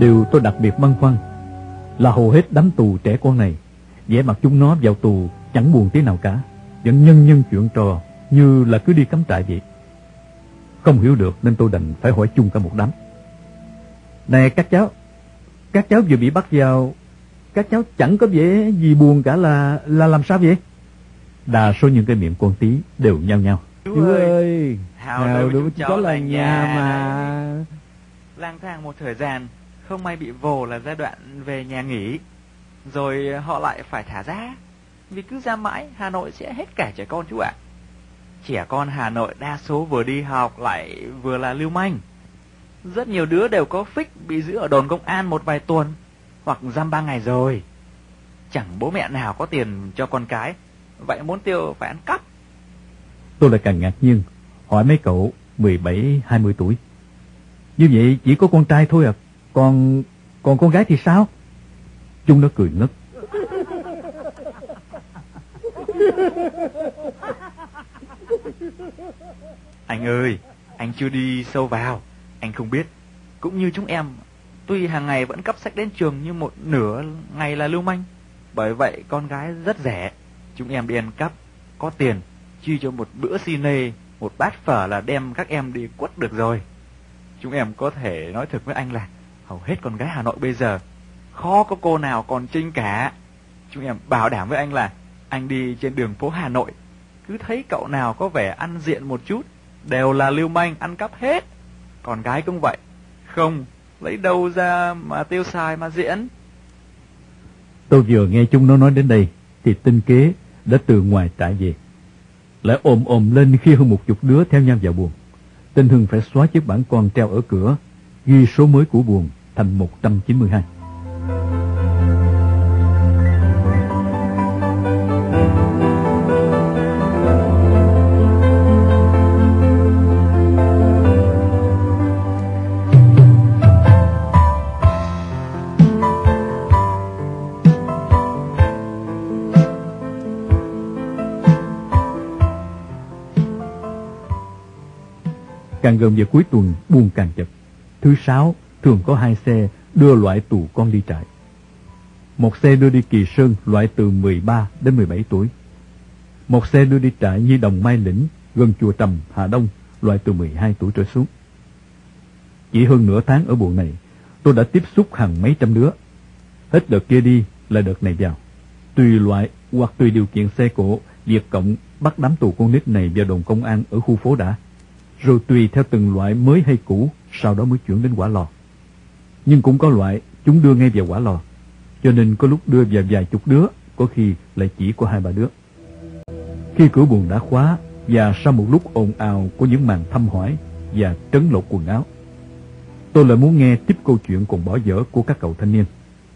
Điều tôi đặc biệt băn khoăn. Là hầu hết đám tù trẻ con này vẻ mặt chúng nó vào tù chẳng buồn tí nào cả vẫn nhân nhân chuyện trò như là cứ đi cắm trại vậy. Không hiểu được nên tôi đành phải hỏi chung cả một đám. Này các cháu các cháu vừa bị bắt vào các cháu chẳng có vẻ gì buồn cả là là làm sao vậy? Đa số những cái miệng con tí đều nhau nhau chú ơi hào, đâu đâu có là là nhà nhà mà. Lang thang một thời gian không may bị vồ là giai đoạn về nhà nghỉ, rồi họ lại phải thả ra vì cứ ra mãi, hà nội sẽ hết cả trẻ con chú ạ. Trẻ con hà nội đa số vừa đi học lại vừa là lưu manh. Rất nhiều đứa đều có phích bị giữ ở đồn công an một vài tuần, hoặc giam ba ngày rồi. Chẳng bố mẹ nào có tiền cho con cái, vậy muốn tiêu phải ăn cắp. Tôi lại càng ngạc nhiên, hỏi mấy cậu 17 20 tuổi. Như vậy chỉ có con trai thôi à? Còn còn con gái thì sao chúng nó cười ngất Anh ơi, anh chưa đi sâu vào, anh không biết. Cũng như chúng em, tuy hàng ngày vẫn cấp sách đến trường như một nửa ngày là lưu manh. Bởi vậy con gái rất rẻ, chúng em đi ăn cắp, có tiền, chi cho một bữa cine, một bát phở là đem các em đi quất được rồi. Chúng em có thể nói thật với anh là hầu hết con gái Hà Nội bây giờ, khó có cô nào còn trinh cả. Chúng em bảo đảm với anh là anh đi trên đường phố Hà Nội, cứ thấy cậu nào có vẻ ăn diện một chút, đều là lưu manh, ăn cắp hết còn gái cũng vậy, không lấy đâu ra mà tiêu xài mà diễn tôi vừa nghe chúng nó nói đến đây, thì tinh kế đã từ ngoài trại về lại ồm ồm lên khi hơn một chục đứa theo nhau vào buồn. Tinh hưng phải xóa chiếc bản con treo ở cửa, ghi số mới của buồn thành 192 Càng gần về cuối tuần, buôn càng chật. Thứ sáu, thường có hai xe đưa loại tù con đi trại. Một xe đưa đi Kỳ Sơn loại từ 13 đến 17 tuổi. Một xe đưa đi trại Nhi Đồng Mai Lĩnh gần chùa Trầm, Hà Đông loại từ 12 tuổi trở xuống. Chỉ hơn nửa tháng ở buồng này, tôi đã tiếp xúc hàng mấy trăm đứa. Hết đợt kia đi là đợt này vào. Tùy loại hoặc tùy điều kiện xe cộ, Việt Cộng bắt đám tù con nít này vào đồn công an ở khu phố đã rồi tùy theo từng loại mới hay cũ, sau đó mới chuyển đến quả lò. Nhưng cũng có loại chúng đưa ngay vào quả lò, cho nên có lúc đưa vào vài chục đứa, có khi lại chỉ có hai ba đứa. Khi cửa buồng đã khóa và sau một lúc ồn ào của những màn thăm hỏi và trấn lột quần áo, tôi lại muốn nghe tiếp câu chuyện còn bỏ dở của các cậu thanh niên.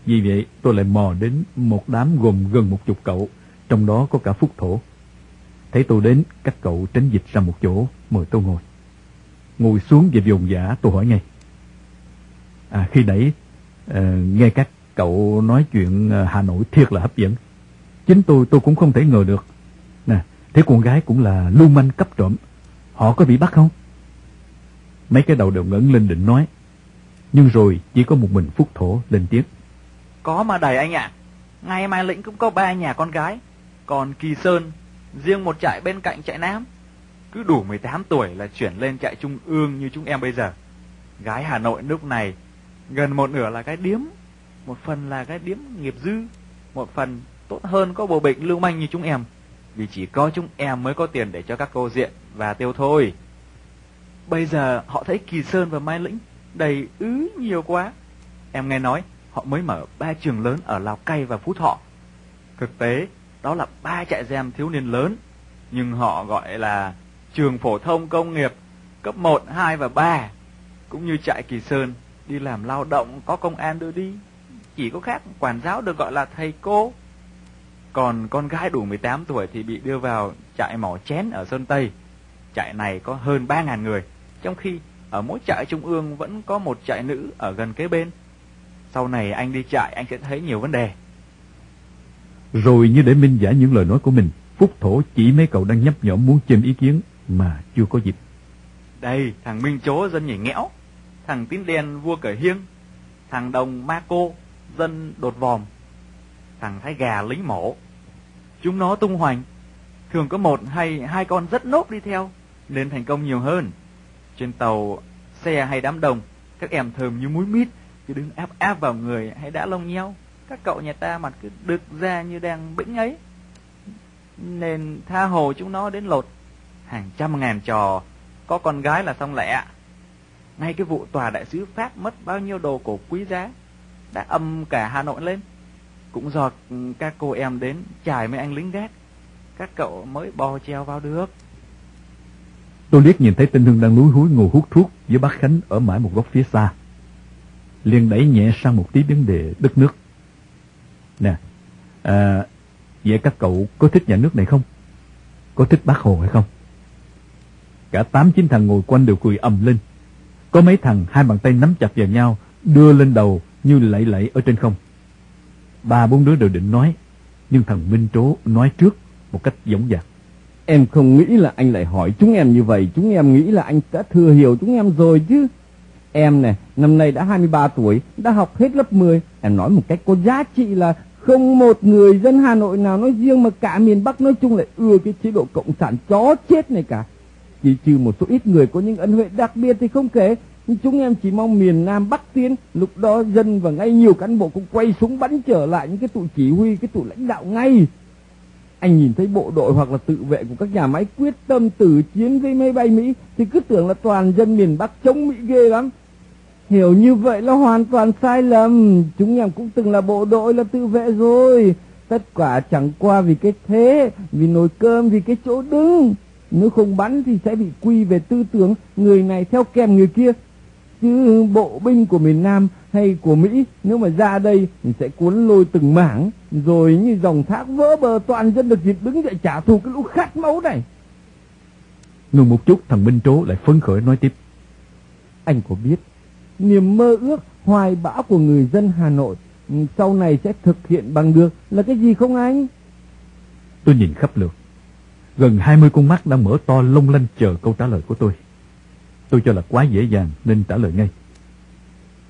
Vì vậy tôi lại mò đến một đám gồm gần một chục cậu, trong đó có cả phúc thổ. Thấy tôi đến, các cậu tránh dịch ra một chỗ, mời tôi ngồi. Ngồi xuống và dồn giả tôi hỏi ngay. À, khi nãy uh, nghe các cậu nói chuyện ờ, Hà Nội thiệt là hấp dẫn. Chính tôi tôi cũng không thể ngờ được. Nè, thế con gái cũng là lưu manh cấp trộm. Họ có bị bắt không? Mấy cái đầu đều ngẩng lên định nói. Nhưng rồi chỉ có một mình Phúc Thổ lên tiếng. có mà đầy anh ạ ngày mai lĩnh cũng có ba nhà con gái còn kỳ sơn riêng một trại bên cạnh trại nam cứ đủ 18 tuổi là chuyển lên trại trung ương như chúng em bây giờ gái hà nội lúc này gần một nửa là cái điếm một phần là cái điếm nghiệp dư một phần tốt hơn có bộ bệnh lưu manh như chúng em. Vì chỉ có chúng em mới có tiền để cho các cô diện và tiêu thôi. Bây giờ họ thấy kỳ sơn và mai lĩnh đầy ứ nhiều quá. Em nghe nói họ mới mở ba trường lớn ở lào cai và phú thọ. Thực tế đó là ba trại giam thiếu niên lớn nhưng họ gọi là trường phổ thông công nghiệp cấp 1, 2 và 3 cũng như trại Kỳ Sơn đi làm lao động có công an đưa đi. Chỉ có khác quản giáo được gọi là thầy cô. Còn con gái đủ 18 tuổi thì bị đưa vào trại mỏ chén ở Sơn Tây. Trại này có hơn 3.000 người trong khi ở mỗi trại trung ương vẫn có một trại nữ ở gần kế bên. Sau này anh đi trại anh sẽ thấy nhiều vấn đề. Rồi như để minh giải những lời nói của mình, Phúc Thổ chỉ mấy cậu đang nhấp nhổm muốn chêm ý kiến mà chưa có dịp. Đây, thằng Minh Chố dân nhảy ngẽo, thằng Tín Đen vua cởi hiêng, thằng Đồng Ma Cô, dân đột vòm, thằng Thái Gà lính mổ. Chúng nó tung hoành, thường có một hay hai con rất nốt đi theo, nên thành công nhiều hơn. Trên tàu, xe hay đám đồng, các em thơm như muối mít, cứ đứng áp áp vào người hay đã lông nhau. Các cậu nhà ta mặt cứ đực ra như đang bĩnh ấy. Nên tha hồ chúng nó đến lột. Hàng trăm ngàn trò, có con gái là xong lẹ. Ngay cái vụ tòa đại sứ Pháp mất bao nhiêu đồ cổ quý giá, đã âm cả Hà Nội lên. Cũng do ừ, các cô em đến chài mấy anh lính gác, các cậu mới bò treo vào được. Tôi liếc nhìn thấy tinh Hưng đang lúi húi ngồi hút thuốc với bác Khánh ở mãi một góc phía xa. liền đẩy nhẹ sang một tí vấn đề đất nước. Nè, à, vậy các cậu có thích nhà nước này không? Có thích bác Hồ hay không? Cả tám chín thằng ngồi quanh đều cười ầm lên. Có mấy thằng hai bàn tay nắm chặt vào nhau, đưa lên đầu như lẫy lẫy ở trên không. Ba bốn đứa đều định nói, nhưng thằng Minh Trố nói trước một cách dõng dạc. Em không nghĩ là anh lại hỏi chúng em như vậy, chúng em nghĩ là anh đã thừa hiểu chúng em rồi chứ. Em này, năm nay đã 23 tuổi, đã học hết lớp 10. Em nói một cách có giá trị là không một người dân Hà Nội nào nói riêng mà cả miền Bắc nói chung lại ưa cái chế độ cộng sản chó chết này cả. Chỉ trừ một số ít người có những ân huệ đặc biệt thì không kể. Nhưng chúng em chỉ mong miền Nam Bắc tiến, lúc đó dân và ngay nhiều cán bộ cũng quay súng bắn trở lại những cái tụ chỉ huy, cái tụ lãnh đạo ngay anh nhìn thấy bộ đội hoặc là tự vệ của các nhà máy quyết tâm tử chiến với máy bay Mỹ thì cứ tưởng là toàn dân miền Bắc chống Mỹ ghê lắm. Hiểu như vậy là hoàn toàn sai lầm. Chúng em cũng từng là bộ đội là tự vệ rồi. Tất cả chẳng qua vì cái thế, vì nồi cơm, vì cái chỗ đứng. Nếu không bắn thì sẽ bị quy về tư tưởng người này theo kèm người kia. Chứ bộ binh của miền Nam hay của Mỹ nếu mà ra đây thì sẽ cuốn lôi từng mảng rồi như dòng thác vỡ bờ toàn dân được dịp đứng dậy trả thù cái lũ khát máu này. Ngừng một chút thằng Minh Trố lại phấn khởi nói tiếp. Anh có biết niềm mơ ước hoài bão của người dân Hà Nội sau này sẽ thực hiện bằng được là cái gì không anh? Tôi nhìn khắp lượt. Gần 20 con mắt đang mở to lông lanh chờ câu trả lời của tôi. Tôi cho là quá dễ dàng nên trả lời ngay.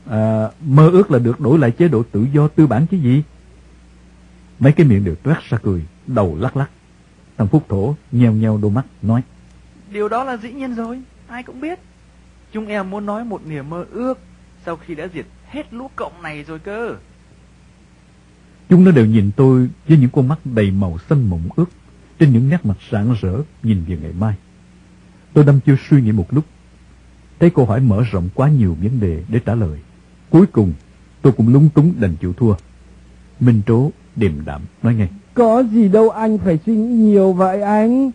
À, mơ ước là được đổi lại chế độ tự do tư bản chứ gì? Mấy cái miệng đều toát ra cười, đầu lắc lắc. Thằng Phúc Thổ nheo nheo đôi mắt, nói. Điều đó là dĩ nhiên rồi, ai cũng biết. Chúng em muốn nói một niềm mơ ước sau khi đã diệt hết lũ cộng này rồi cơ. Chúng nó đều nhìn tôi với những con mắt đầy màu xanh mộng ước, trên những nét mặt rạng rỡ nhìn về ngày mai. Tôi đâm chiêu suy nghĩ một lúc, thấy câu hỏi mở rộng quá nhiều vấn đề để trả lời. Cuối cùng, tôi cũng lúng túng đành chịu thua. Minh Trố điềm đạm nói ngay. Có gì đâu anh phải suy nghĩ nhiều vậy anh.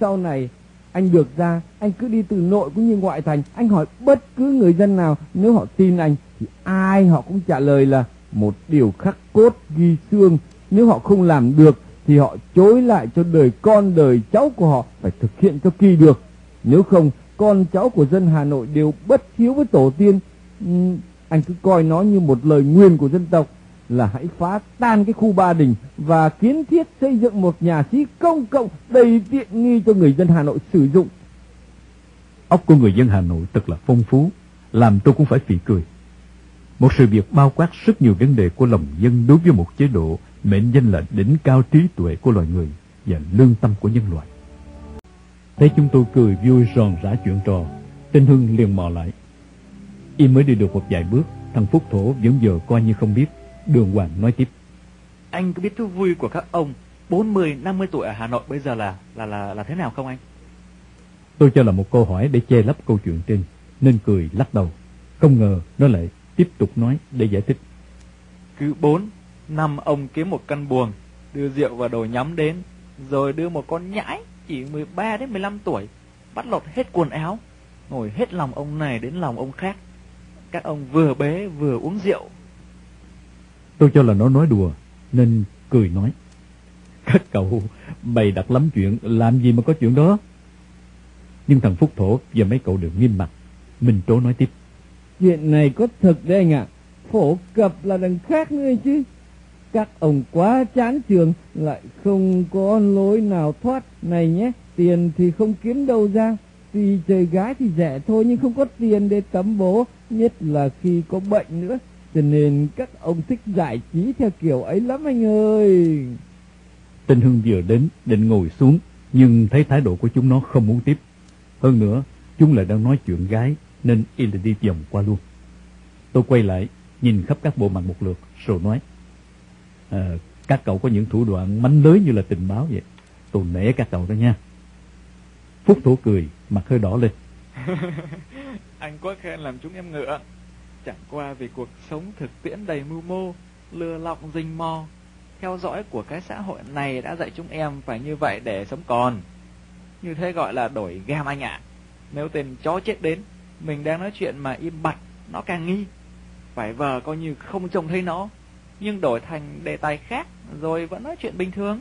Sau này anh được ra, anh cứ đi từ nội cũng như ngoại thành, anh hỏi bất cứ người dân nào, nếu họ tin anh thì ai họ cũng trả lời là một điều khắc cốt ghi xương. Nếu họ không làm được thì họ chối lại cho đời con đời cháu của họ phải thực hiện cho kỳ được. Nếu không, con cháu của dân Hà Nội đều bất hiếu với tổ tiên. uhm, anh cứ coi nó như một lời nguyền của dân tộc là hãy phá tan cái khu Ba Đình và kiến thiết xây dựng một nhà sĩ công cộng đầy tiện nghi cho người dân Hà Nội sử dụng. Óc của người dân Hà Nội thật là phong phú, làm tôi cũng phải phì cười. Một sự việc bao quát rất nhiều vấn đề của lòng dân đối với một chế độ mệnh danh là đỉnh cao trí tuệ của loài người và lương tâm của nhân loại. Thấy chúng tôi cười vui ròn rã chuyện trò, tên Hưng liền mò lại. Y mới đi được một vài bước, thằng Phúc Thổ vẫn giờ coi như không biết. Đường Hoàng nói tiếp. Anh có biết thú vui của các ông 40, 50 tuổi ở Hà Nội bây giờ là là là là thế nào không anh? Tôi cho là một câu hỏi để che lấp câu chuyện trên, nên cười lắc đầu. Không ngờ nó lại tiếp tục nói để giải thích. Cứ 4, năm ông kiếm một căn buồng, đưa rượu và đồ nhắm đến, rồi đưa một con nhãi chỉ 13 đến 15 tuổi, bắt lột hết quần áo, ngồi hết lòng ông này đến lòng ông khác. Các ông vừa bế vừa uống rượu. Tôi cho là nó nói đùa, nên cười nói. Các cậu bày đặt lắm chuyện, làm gì mà có chuyện đó? Nhưng thằng Phúc Thổ và mấy cậu đều nghiêm mặt. Minh Trố nói tiếp. Chuyện này có thật đấy anh ạ. Phổ cập là đằng khác nữa chứ. Các ông quá chán trường lại không có lối nào thoát. Này nhé, tiền thì không kiếm đâu ra. Vì trời gái thì rẻ thôi nhưng không có tiền để tắm bố. Nhất là khi có bệnh nữa. Cho nên các ông thích giải trí theo kiểu ấy lắm anh ơi. Tinh Hưng vừa đến, định ngồi xuống, nhưng thấy thái độ của chúng nó không muốn tiếp. Hơn nữa, chúng lại đang nói chuyện gái, nên y lại đi vòng qua luôn. Tôi quay lại, nhìn khắp các bộ mặt một lượt, rồi nói. À, các cậu có những thủ đoạn mánh lưới như là tình báo vậy. Tôi nể các cậu đó nha. Phúc Thủ cười, mặt hơi đỏ lên. anh quá khen làm chúng em ngựa. Chẳng qua vì cuộc sống thực tiễn đầy mưu mô, lừa lọc rình mò, theo dõi của cái xã hội này đã dạy chúng em phải như vậy để sống còn. Như thế gọi là đổi gam anh ạ. Nếu tên chó chết đến, mình đang nói chuyện mà im bặt, nó càng nghi. Phải vờ coi như không trông thấy nó, nhưng đổi thành đề tài khác, rồi vẫn nói chuyện bình thường.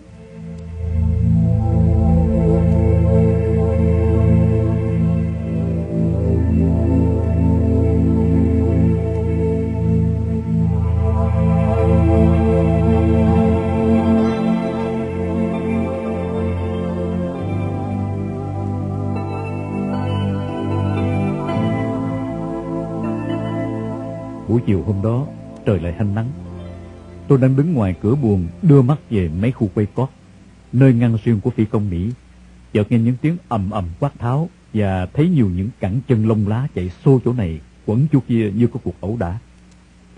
Chiều hôm đó, trời lại hanh nắng. Tôi đang đứng ngoài cửa buồng đưa mắt về mấy khu quay cót, nơi ngăn riêng của phi công Mỹ. Chợt nghe những tiếng ầm ầm quát tháo và thấy nhiều những cẳng chân lông lá chạy xô chỗ này, quẩn chỗ kia như có cuộc ẩu đả.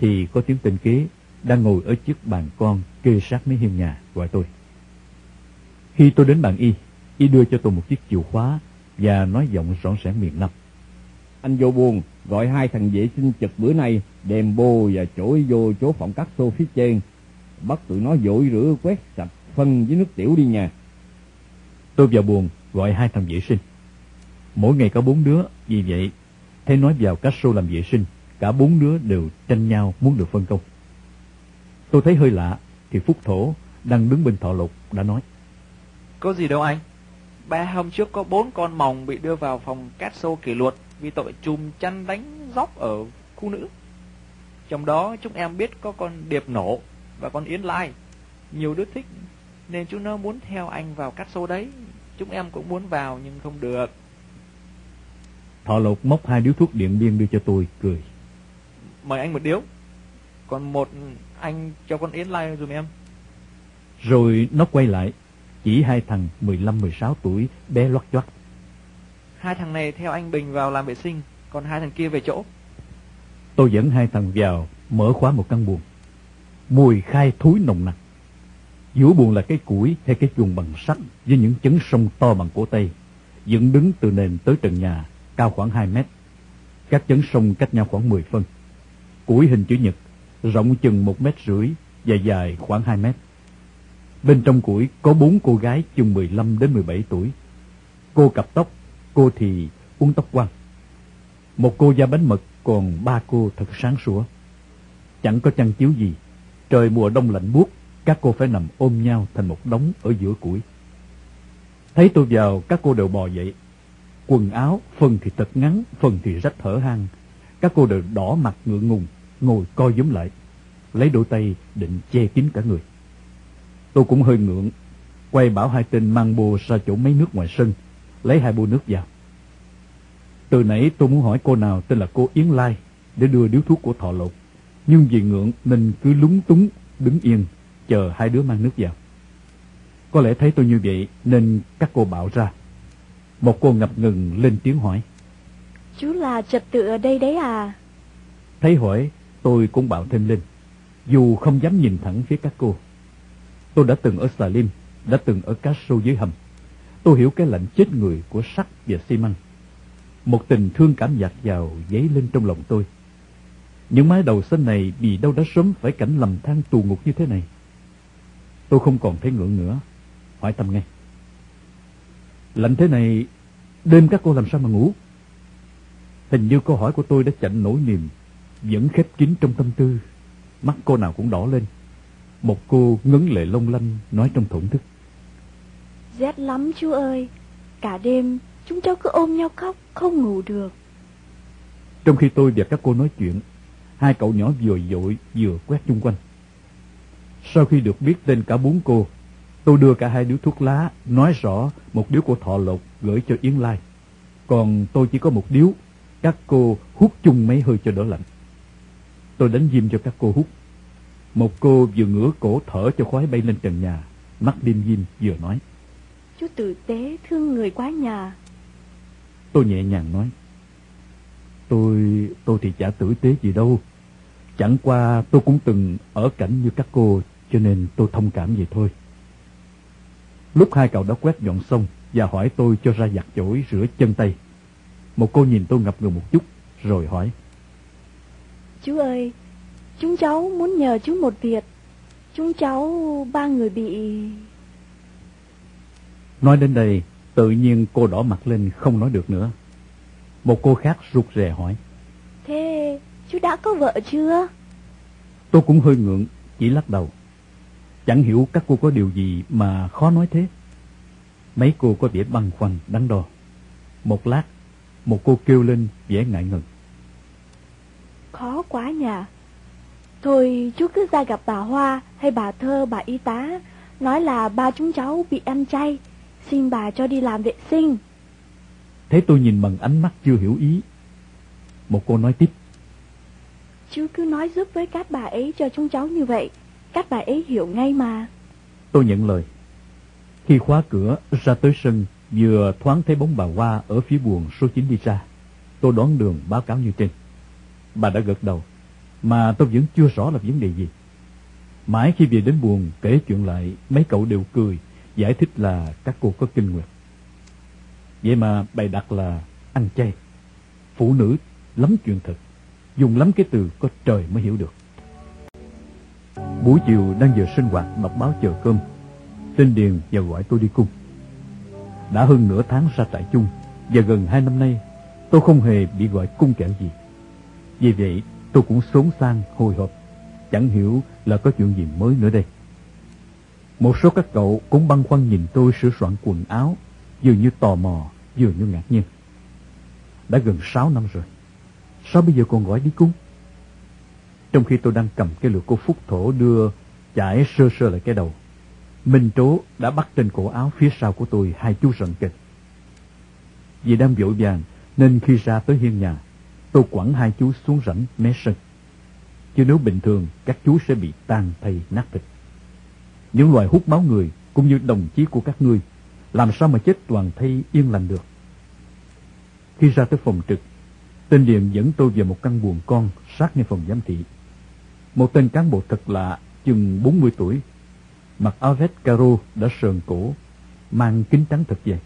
Thì có tiếng tên kế đang ngồi ở chiếc bàn con kê sát mấy hiên nhà gọi tôi. Khi tôi đến bàn y, y đưa cho tôi một chiếc chìa khóa và nói giọng rõ ràng miền Nam. Anh vô buồn, gọi hai thằng vệ sinh chật bữa nay, đem bô và chổi vô chỗ phòng cắt xô phía trên. Bắt tụi nó dội rửa quét sạch phân với nước tiểu đi nhà. Tôi vào buồn gọi hai thằng vệ sinh. Mỗi ngày có bốn đứa, vì vậy thấy nói vào cá xô làm vệ sinh, cả bốn đứa đều tranh nhau muốn được phân công. Tôi thấy hơi lạ, thì Phúc Thổ đang đứng bên thọ lục đã nói. Có gì đâu anh. Ba hôm trước có bốn con mòng bị đưa vào phòng cát xô kỷ luật vì tội chùm chăn đánh dóc ở khu nữ. Trong đó chúng em biết có con điệp nổ và con yến lai. Nhiều đứa thích nên chúng nó muốn theo anh vào cắt xô đấy. Chúng em cũng muốn vào nhưng không được. Thọ lục móc hai điếu thuốc điện biên đưa cho tôi, cười. Mời anh một điếu. Còn một anh cho con yến lai dùm em. Rồi nó quay lại, chỉ hai thằng 15-16 tuổi bé loắt choắt. Hai thằng này theo anh Bình vào làm vệ sinh, còn hai thằng kia về chỗ. Tôi dẫn hai thằng vào, mở khóa một căn buồng. Mùi khai thối nồng nặc. Giữa buồng là cái củi hay cái chuồng bằng sắt với những chấn sông to bằng cổ tay, dựng đứng từ nền tới trần nhà, cao khoảng 2 mét. Các chấn sông cách nhau khoảng 10 phân. Củi hình chữ nhật, rộng chừng một mét rưỡi và dài khoảng 2 mét. Bên trong củi có bốn cô gái chừng 15 đến 17 tuổi. Cô cặp tóc, cô thì uống tóc quăng. Một cô da bánh mật, còn ba cô thật sáng sủa. Chẳng có chăn chiếu gì. Trời mùa đông lạnh buốt, các cô phải nằm ôm nhau thành một đống ở giữa củi. Thấy tôi vào, các cô đều bò dậy. Quần áo, phần thì tật ngắn, phần thì rách thở hang. Các cô đều đỏ mặt ngượng ngùng, ngồi co giúm lại. Lấy đôi tay định che kín cả người. Tôi cũng hơi ngượng, quay bảo hai tên mang bô ra chỗ mấy nước ngoài sân, lấy hai bô nước vào. Từ nãy tôi muốn hỏi cô nào tên là cô Yến Lai để đưa điếu thuốc của thọ lộc, nhưng vì ngượng nên cứ lúng túng đứng yên chờ hai đứa mang nước vào. Có lẽ thấy tôi như vậy nên các cô bảo ra. Một cô ngập ngừng lên tiếng hỏi. Chú là trật tự ở đây đấy à? Thấy hỏi, tôi cũng bảo thêm lên, dù không dám nhìn thẳng phía các cô. Tôi đã từng ở Salim, đã từng ở Castro dưới hầm. Tôi hiểu cái lạnh chết người của sắt và xi măng. Một tình thương cảm dạt vào dấy lên trong lòng tôi. Những mái đầu xanh này vì đâu đã sớm phải cảnh lầm than tù ngục như thế này. Tôi không còn thấy ngưỡng nữa, hỏi thăm ngay. Lạnh thế này, đêm các cô làm sao mà ngủ? Hình như câu hỏi của tôi đã chặn nỗi niềm, vẫn khép kín trong tâm tư. Mắt cô nào cũng đỏ lên. Một cô ngấn lệ long lanh nói trong thổn thức. Rét lắm chú ơi. Cả đêm chúng cháu cứ ôm nhau khóc, không ngủ được. Trong khi tôi và các cô nói chuyện, hai cậu nhỏ vừa dội vừa quét chung quanh. Sau khi được biết tên cả bốn cô, tôi đưa cả hai điếu thuốc lá, nói rõ một điếu của thọ lộc gửi cho Yến Lai. Còn tôi chỉ có một điếu, các cô hút chung mấy hơi cho đỡ lạnh. Tôi đánh diêm cho các cô hút. Một cô vừa ngửa cổ thở cho khói bay lên trần nhà, mắt đêm diêm vừa nói. Chú tử tế thương người quá nhà. Tôi nhẹ nhàng nói. Tôi, tôi thì chả tử tế gì đâu. Chẳng qua tôi cũng từng ở cảnh như các cô, cho nên tôi thông cảm vậy thôi. Lúc hai cậu đã quét dọn xong và hỏi tôi cho ra giặt chổi rửa chân tay. Một cô nhìn tôi ngập ngừng một chút, rồi hỏi. Chú ơi, chúng cháu muốn nhờ chú một việc. Chúng cháu ba người bị... Nói đến đây, tự nhiên cô đỏ mặt lên không nói được nữa. Một cô khác rụt rè hỏi. Thế chú đã có vợ chưa? Tôi cũng hơi ngượng, chỉ lắc đầu. Chẳng hiểu các cô có điều gì mà khó nói thế. Mấy cô có vẻ băn khoăn, đắn đo. Một lát, một cô kêu lên vẻ ngại ngần. Khó quá nhà. Thôi chú cứ ra gặp bà Hoa hay bà Thơ, bà y tá, nói là ba chúng cháu bị ăn chay, xin bà cho đi làm vệ sinh. Thế tôi nhìn bằng ánh mắt chưa hiểu ý. Một cô nói tiếp. Chú cứ nói giúp với các bà ấy cho chúng cháu như vậy, các bà ấy hiểu ngay mà. Tôi nhận lời. Khi khóa cửa ra tới sân, vừa thoáng thấy bóng bà Hoa ở phía buồng số 9 đi ra. Tôi đoán đường báo cáo như trên. Bà đã gật đầu, mà tôi vẫn chưa rõ là vấn đề gì. Mãi khi về đến buồng kể chuyện lại, mấy cậu đều cười, giải thích là các cô có kinh nguyệt. Vậy mà bày đặt là ăn chay. Phụ nữ lắm chuyện thật, dùng lắm cái từ có trời mới hiểu được. Buổi chiều đang giờ sinh hoạt đọc báo chờ cơm, tên Điền và gọi tôi đi cung. Đã hơn nửa tháng ra trại chung, và gần hai năm nay tôi không hề bị gọi cung kẻo gì. Vì vậy tôi cũng xốn sang hồi hộp, chẳng hiểu là có chuyện gì mới nữa đây. Một số các cậu cũng băn khoăn nhìn tôi sửa soạn quần áo, dường như tò mò, dường như ngạc nhiên. Đã gần sáu năm rồi, sao bây giờ còn gọi đi cung? Trong khi tôi đang cầm cái lược cô Phúc Thổ đưa chải sơ sơ lại cái đầu, Minh Trố đã bắt trên cổ áo phía sau của tôi hai chú rận kịch. Vì đang vội vàng nên khi ra tới hiên nhà, tôi quẳng hai chú xuống rảnh mé sân. Chứ nếu bình thường, các chú sẽ bị tan thay nát thịt. Những loài hút máu người cũng như đồng chí của các ngươi, làm sao mà chết toàn thay yên lành được. Khi ra tới phòng trực, tên Điền dẫn tôi về một căn buồng con sát ngay phòng giám thị. Một tên cán bộ thật lạ, chừng 40 tuổi, mặc áo vest caro đã sờn cổ, mang kính trắng thật dày.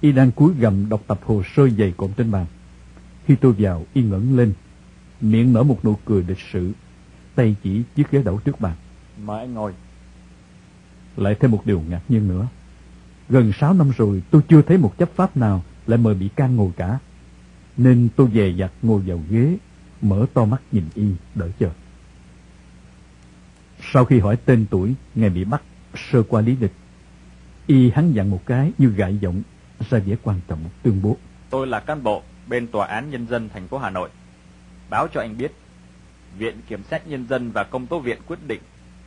Y đang cúi gầm đọc tập hồ sơ dày cộm trên bàn. Khi tôi vào, Y ngẩng lên, miệng nở một nụ cười lịch sự, tay chỉ chiếc ghế đẩu trước bàn. Mời anh ngồi. Lại thêm một điều ngạc nhiên nữa. Gần sáu năm rồi tôi chưa thấy một chấp pháp nào lại mời bị can ngồi cả. Nên tôi về dặt ngồi vào ghế, mở to mắt nhìn Y đợi chờ. Sau khi hỏi tên tuổi, ngày bị bắt, sơ qua lý lịch, Y hắn dặn một cái như gại giọng, ra vẻ quan trọng tuyên bố. Tôi là cán bộ bên Tòa án Nhân dân thành phố Hà Nội. Báo cho anh biết, Viện Kiểm sát Nhân dân và Công tố viện quyết định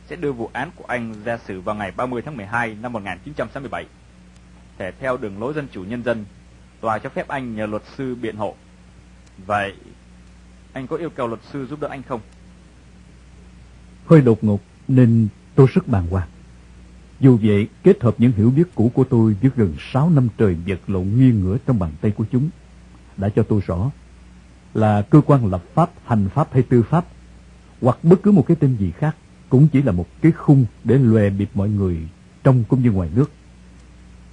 sẽ đưa vụ án của anh ra xử vào ngày 30 tháng 12 năm 1967. Thể theo đường lối dân chủ nhân dân, tòa cho phép anh nhờ luật sư biện hộ. Vậy, anh có yêu cầu luật sư giúp đỡ anh không? Hơi đột ngột nên tôi rất bàng hoàng. Dù vậy, kết hợp những hiểu biết cũ của tôi với gần 6 năm trời vật lộn nghiêng ngửa trong bàn tay của chúng, đã cho tôi rõ là cơ quan lập pháp, hành pháp hay tư pháp, hoặc bất cứ một cái tên gì khác, cũng chỉ là một cái khung để lòe bịp mọi người trong cũng như ngoài nước.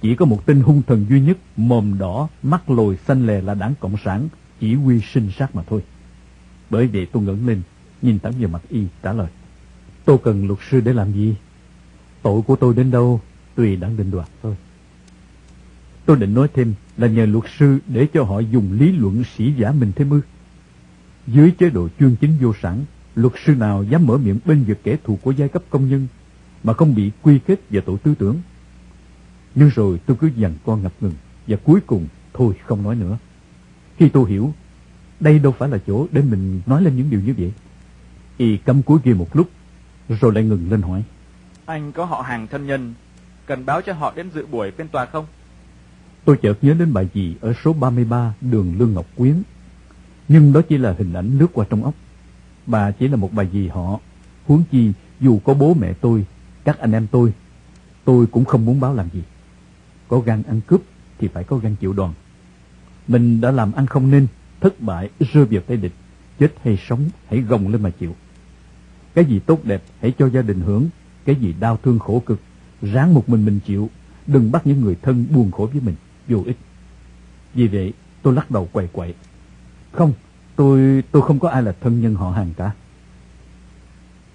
Chỉ có một tên hung thần duy nhất, mồm đỏ, mắt lồi xanh lè là đảng Cộng sản, chỉ huy sinh sát mà thôi. Bởi vậy tôi ngẩng lên, nhìn thẳng vào mặt y trả lời. Tôi cần luật sư để làm gì? Tội của tôi đến đâu, tùy đảng định đoạt thôi. Tôi định nói thêm là nhờ luật sư để cho họ dùng lý luận sĩ giả mình thêm ư. Dưới chế độ chuyên chính vô sản, luật sư nào dám mở miệng bên vực kẻ thù của giai cấp công nhân mà không bị quy kết về tội tư tưởng. Nhưng rồi tôi cứ dằn con ngập ngừng và cuối cùng thôi không nói nữa. Khi tôi hiểu, đây đâu phải là chỗ để mình nói lên những điều như vậy. Y cắm cuối kia một lúc, rồi lại ngừng lên hỏi. Anh có họ hàng thân nhân, cần báo cho họ đến dự buổi phiên tòa không? Tôi chợt nhớ đến bài gì ở số 33 đường Lương Ngọc Quyến. Nhưng đó chỉ là hình ảnh lướt qua trong óc. Bà chỉ là một bà dì họ. Huống chi dù có bố mẹ tôi, các anh em tôi, tôi cũng không muốn báo làm gì. Có gan ăn cướp thì phải có gan chịu đòn. Mình đã làm ăn không nên, thất bại, rơi vào tay địch. Chết hay sống, hãy gồng lên mà chịu. Cái gì tốt đẹp, hãy cho gia đình hưởng. Cái gì đau thương khổ cực, ráng một mình mình chịu. Đừng bắt những người thân buồn khổ với mình, vô ích. Vì vậy, tôi lắc đầu quậy quậy. Không, tôi tôi không có ai là thân nhân họ hàng cả.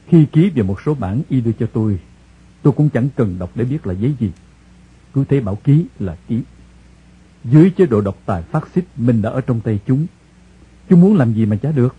Khi ký về một số bản y đưa cho tôi, tôi cũng chẳng cần đọc để biết là giấy gì. Cứ thế bảo ký là ký. Dưới chế độ độc tài phát xít, mình đã ở trong tay chúng. Chúng muốn làm gì mà chả được.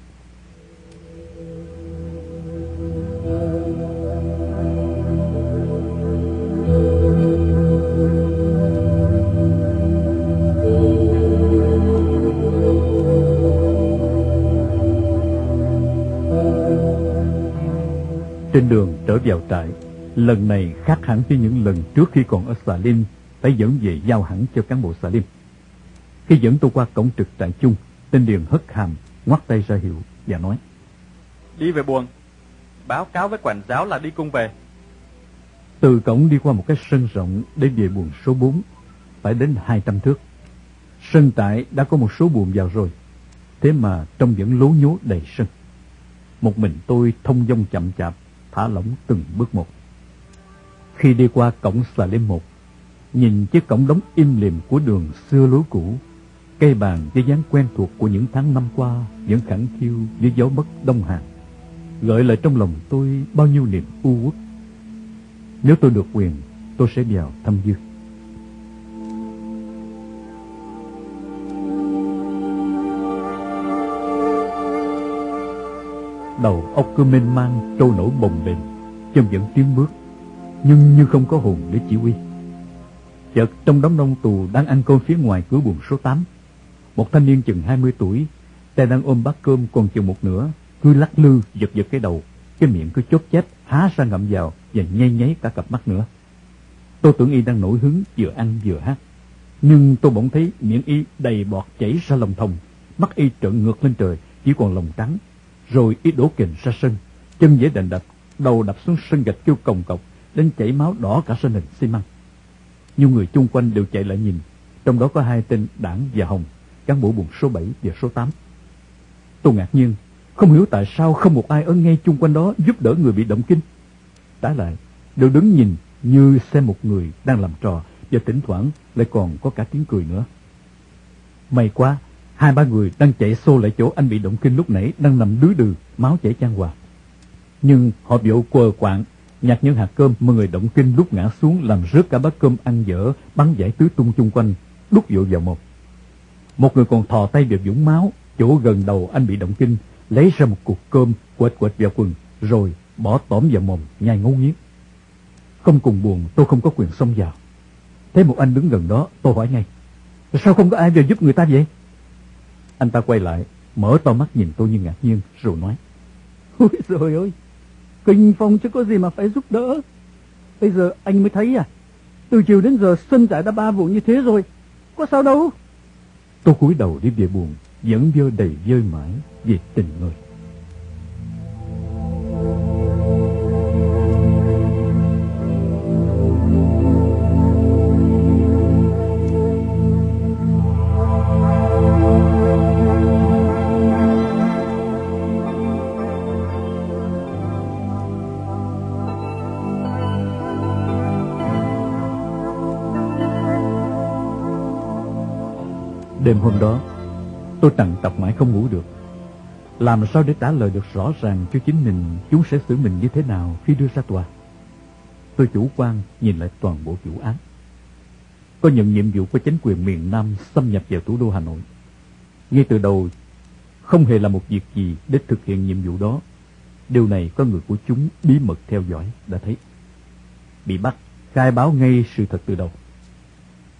Trên đường trở vào trại, lần này khác hẳn với những lần trước khi còn ở Xà Lim, phải dẫn về giao hẳn cho cán bộ Xà Lim. Khi dẫn tôi qua cổng trực trại chung, tên Điền hất hàm, ngoắt tay ra hiệu và nói. Đi về buồng, báo cáo với quản giáo là đi cung về. Từ cổng đi qua một cái sân rộng để về buồng số 4, phải đến 200 thước. Sân trại đã có một số buồng vào rồi, thế mà trông vẫn lố nhố đầy sân. Một mình tôi thông dong chậm chạp, thả lỏng từng bước một. Khi đi qua cổng xà lim một, nhìn chiếc cổng đóng im lìm của đường xưa lối cũ, cây bàn với dáng quen thuộc của những tháng năm qua vẫn khẳng khiu với gió bất đông hàng, gợi lại trong lòng tôi bao nhiêu niềm u uất. Nếu tôi được quyền, tôi sẽ vào thăm Dương. Đầu óc cứ mênh mang trôi nổi bồng bềnh, chân vẫn tiến bước, nhưng như không có hồn để chỉ huy. Chợt trong đám đông tù đang ăn cơm phía ngoài cửa buồng số 8, một thanh niên chừng 20 tuổi, tay đang ôm bát cơm còn chừng một nửa, cứ lắc lư giật giật cái đầu, cái miệng cứ chốt chép há ra ngậm vào và nháy nháy cả cặp mắt nữa. Tôi tưởng y đang nổi hứng vừa ăn vừa hát, nhưng tôi bỗng thấy miệng y đầy bọt chảy ra lòng thòng, mắt y trợn ngược lên trời, chỉ còn lòng trắng. Rồi y đổ kình ra sân, chân dễ đành đập, đầu đập xuống sân gạch kêu cồng cọc, đến chảy máu đỏ cả sân hình xi măng. Nhiều người chung quanh đều chạy lại nhìn, trong đó có hai tên Đảng và Hồng, cán bộ buồng số 7 và số 8. Tôi ngạc nhiên, không hiểu tại sao không một ai ở ngay chung quanh đó giúp đỡ người bị động kinh. Trái lại, đều đứng nhìn như xem một người đang làm trò và thỉnh thoảng lại còn có cả tiếng cười nữa. May quá, hai ba người đang chạy xô lại chỗ anh bị động kinh lúc nãy đang nằm đứa đừ, máu chảy chan hòa. Nhưng họ biểu quờ quạng, nhặt những hạt cơm mà người động kinh lúc ngã xuống làm rớt cả bát cơm ăn dở, bắn giải tứ tung chung quanh, đút vội vào một. Một người còn thò tay vào dũng máu, chỗ gần đầu anh bị động kinh, lấy ra một cục cơm quệt quệt vào quần, rồi bỏ tóm vào mồm, nhai ngấu nghiến. Không cùng buồn, tôi không có quyền xông vào. Thấy một anh đứng gần đó, tôi hỏi ngay. Sao không có ai vào giúp người ta vậy? Anh ta quay lại, mở to mắt nhìn tôi như ngạc nhiên, rồi nói. Ôi rồi ơi, kinh phong chứ có gì mà phải giúp đỡ. Bây giờ anh mới thấy à, từ chiều đến giờ Xuân trải đã ba vụ như thế rồi, có sao đâu. Tôi cúi đầu đi về buồn, vẫn vơ đầy vơi mãi về tình người. Hôm đó, tôi trằn trọc mãi không ngủ được. Làm sao để trả lời được rõ ràng cho chính mình chúng sẽ xử mình như thế nào khi đưa ra tòa. Tôi chủ quan nhìn lại toàn bộ vụ án. Có nhận nhiệm vụ của chính quyền miền Nam xâm nhập vào thủ đô Hà Nội. Ngay từ đầu, không hề là một việc gì để thực hiện nhiệm vụ đó. Điều này có người của chúng bí mật theo dõi đã thấy. Bị bắt, khai báo ngay sự thật từ đầu.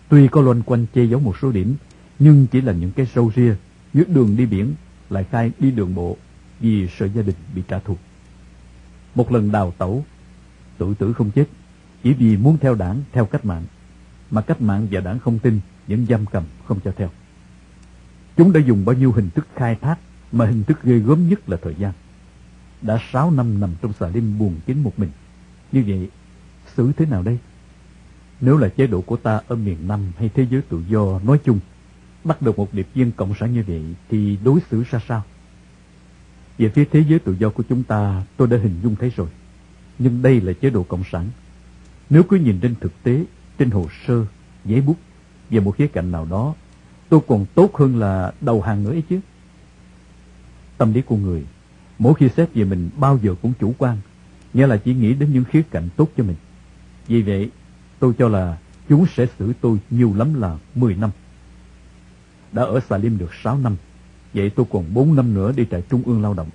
Tuy có loanh quanh che giấu một số điểm, nhưng chỉ là những cái sâu ria, dưới đường đi biển, lại khai đi đường bộ vì sợ gia đình bị trả thù. Một lần đào tẩu, tự tử không chết, chỉ vì muốn theo đảng, theo cách mạng, mà cách mạng và đảng không tin, vẫn giam cầm không cho theo. Chúng đã dùng bao nhiêu hình thức khai thác, mà hình thức ghê gớm nhất là thời gian. đã sáu năm nằm trong xà lim buồn kín một mình. Như vậy, xử thế nào đây? Nếu là chế độ của ta ở miền Nam hay thế giới tự do nói chung, bắt được một điệp viên cộng sản như vậy thì đối xử ra sao? Về phía thế giới tự do của chúng ta tôi đã hình dung thấy rồi. Nhưng đây là chế độ cộng sản. Nếu cứ nhìn trên thực tế, trên hồ sơ, giấy bút, về một khía cạnh nào đó, tôi còn tốt hơn là đầu hàng nữa ấy chứ. Tâm lý của người, mỗi khi xét về mình bao giờ cũng chủ quan, nghĩa là chỉ nghĩ đến những khía cạnh tốt cho mình. Vì vậy, tôi cho là chúng sẽ xử tôi nhiều lắm là 10 năm. Đã ở Salim được 6 năm, vậy tôi còn 4 năm nữa đi trại trung ương lao động.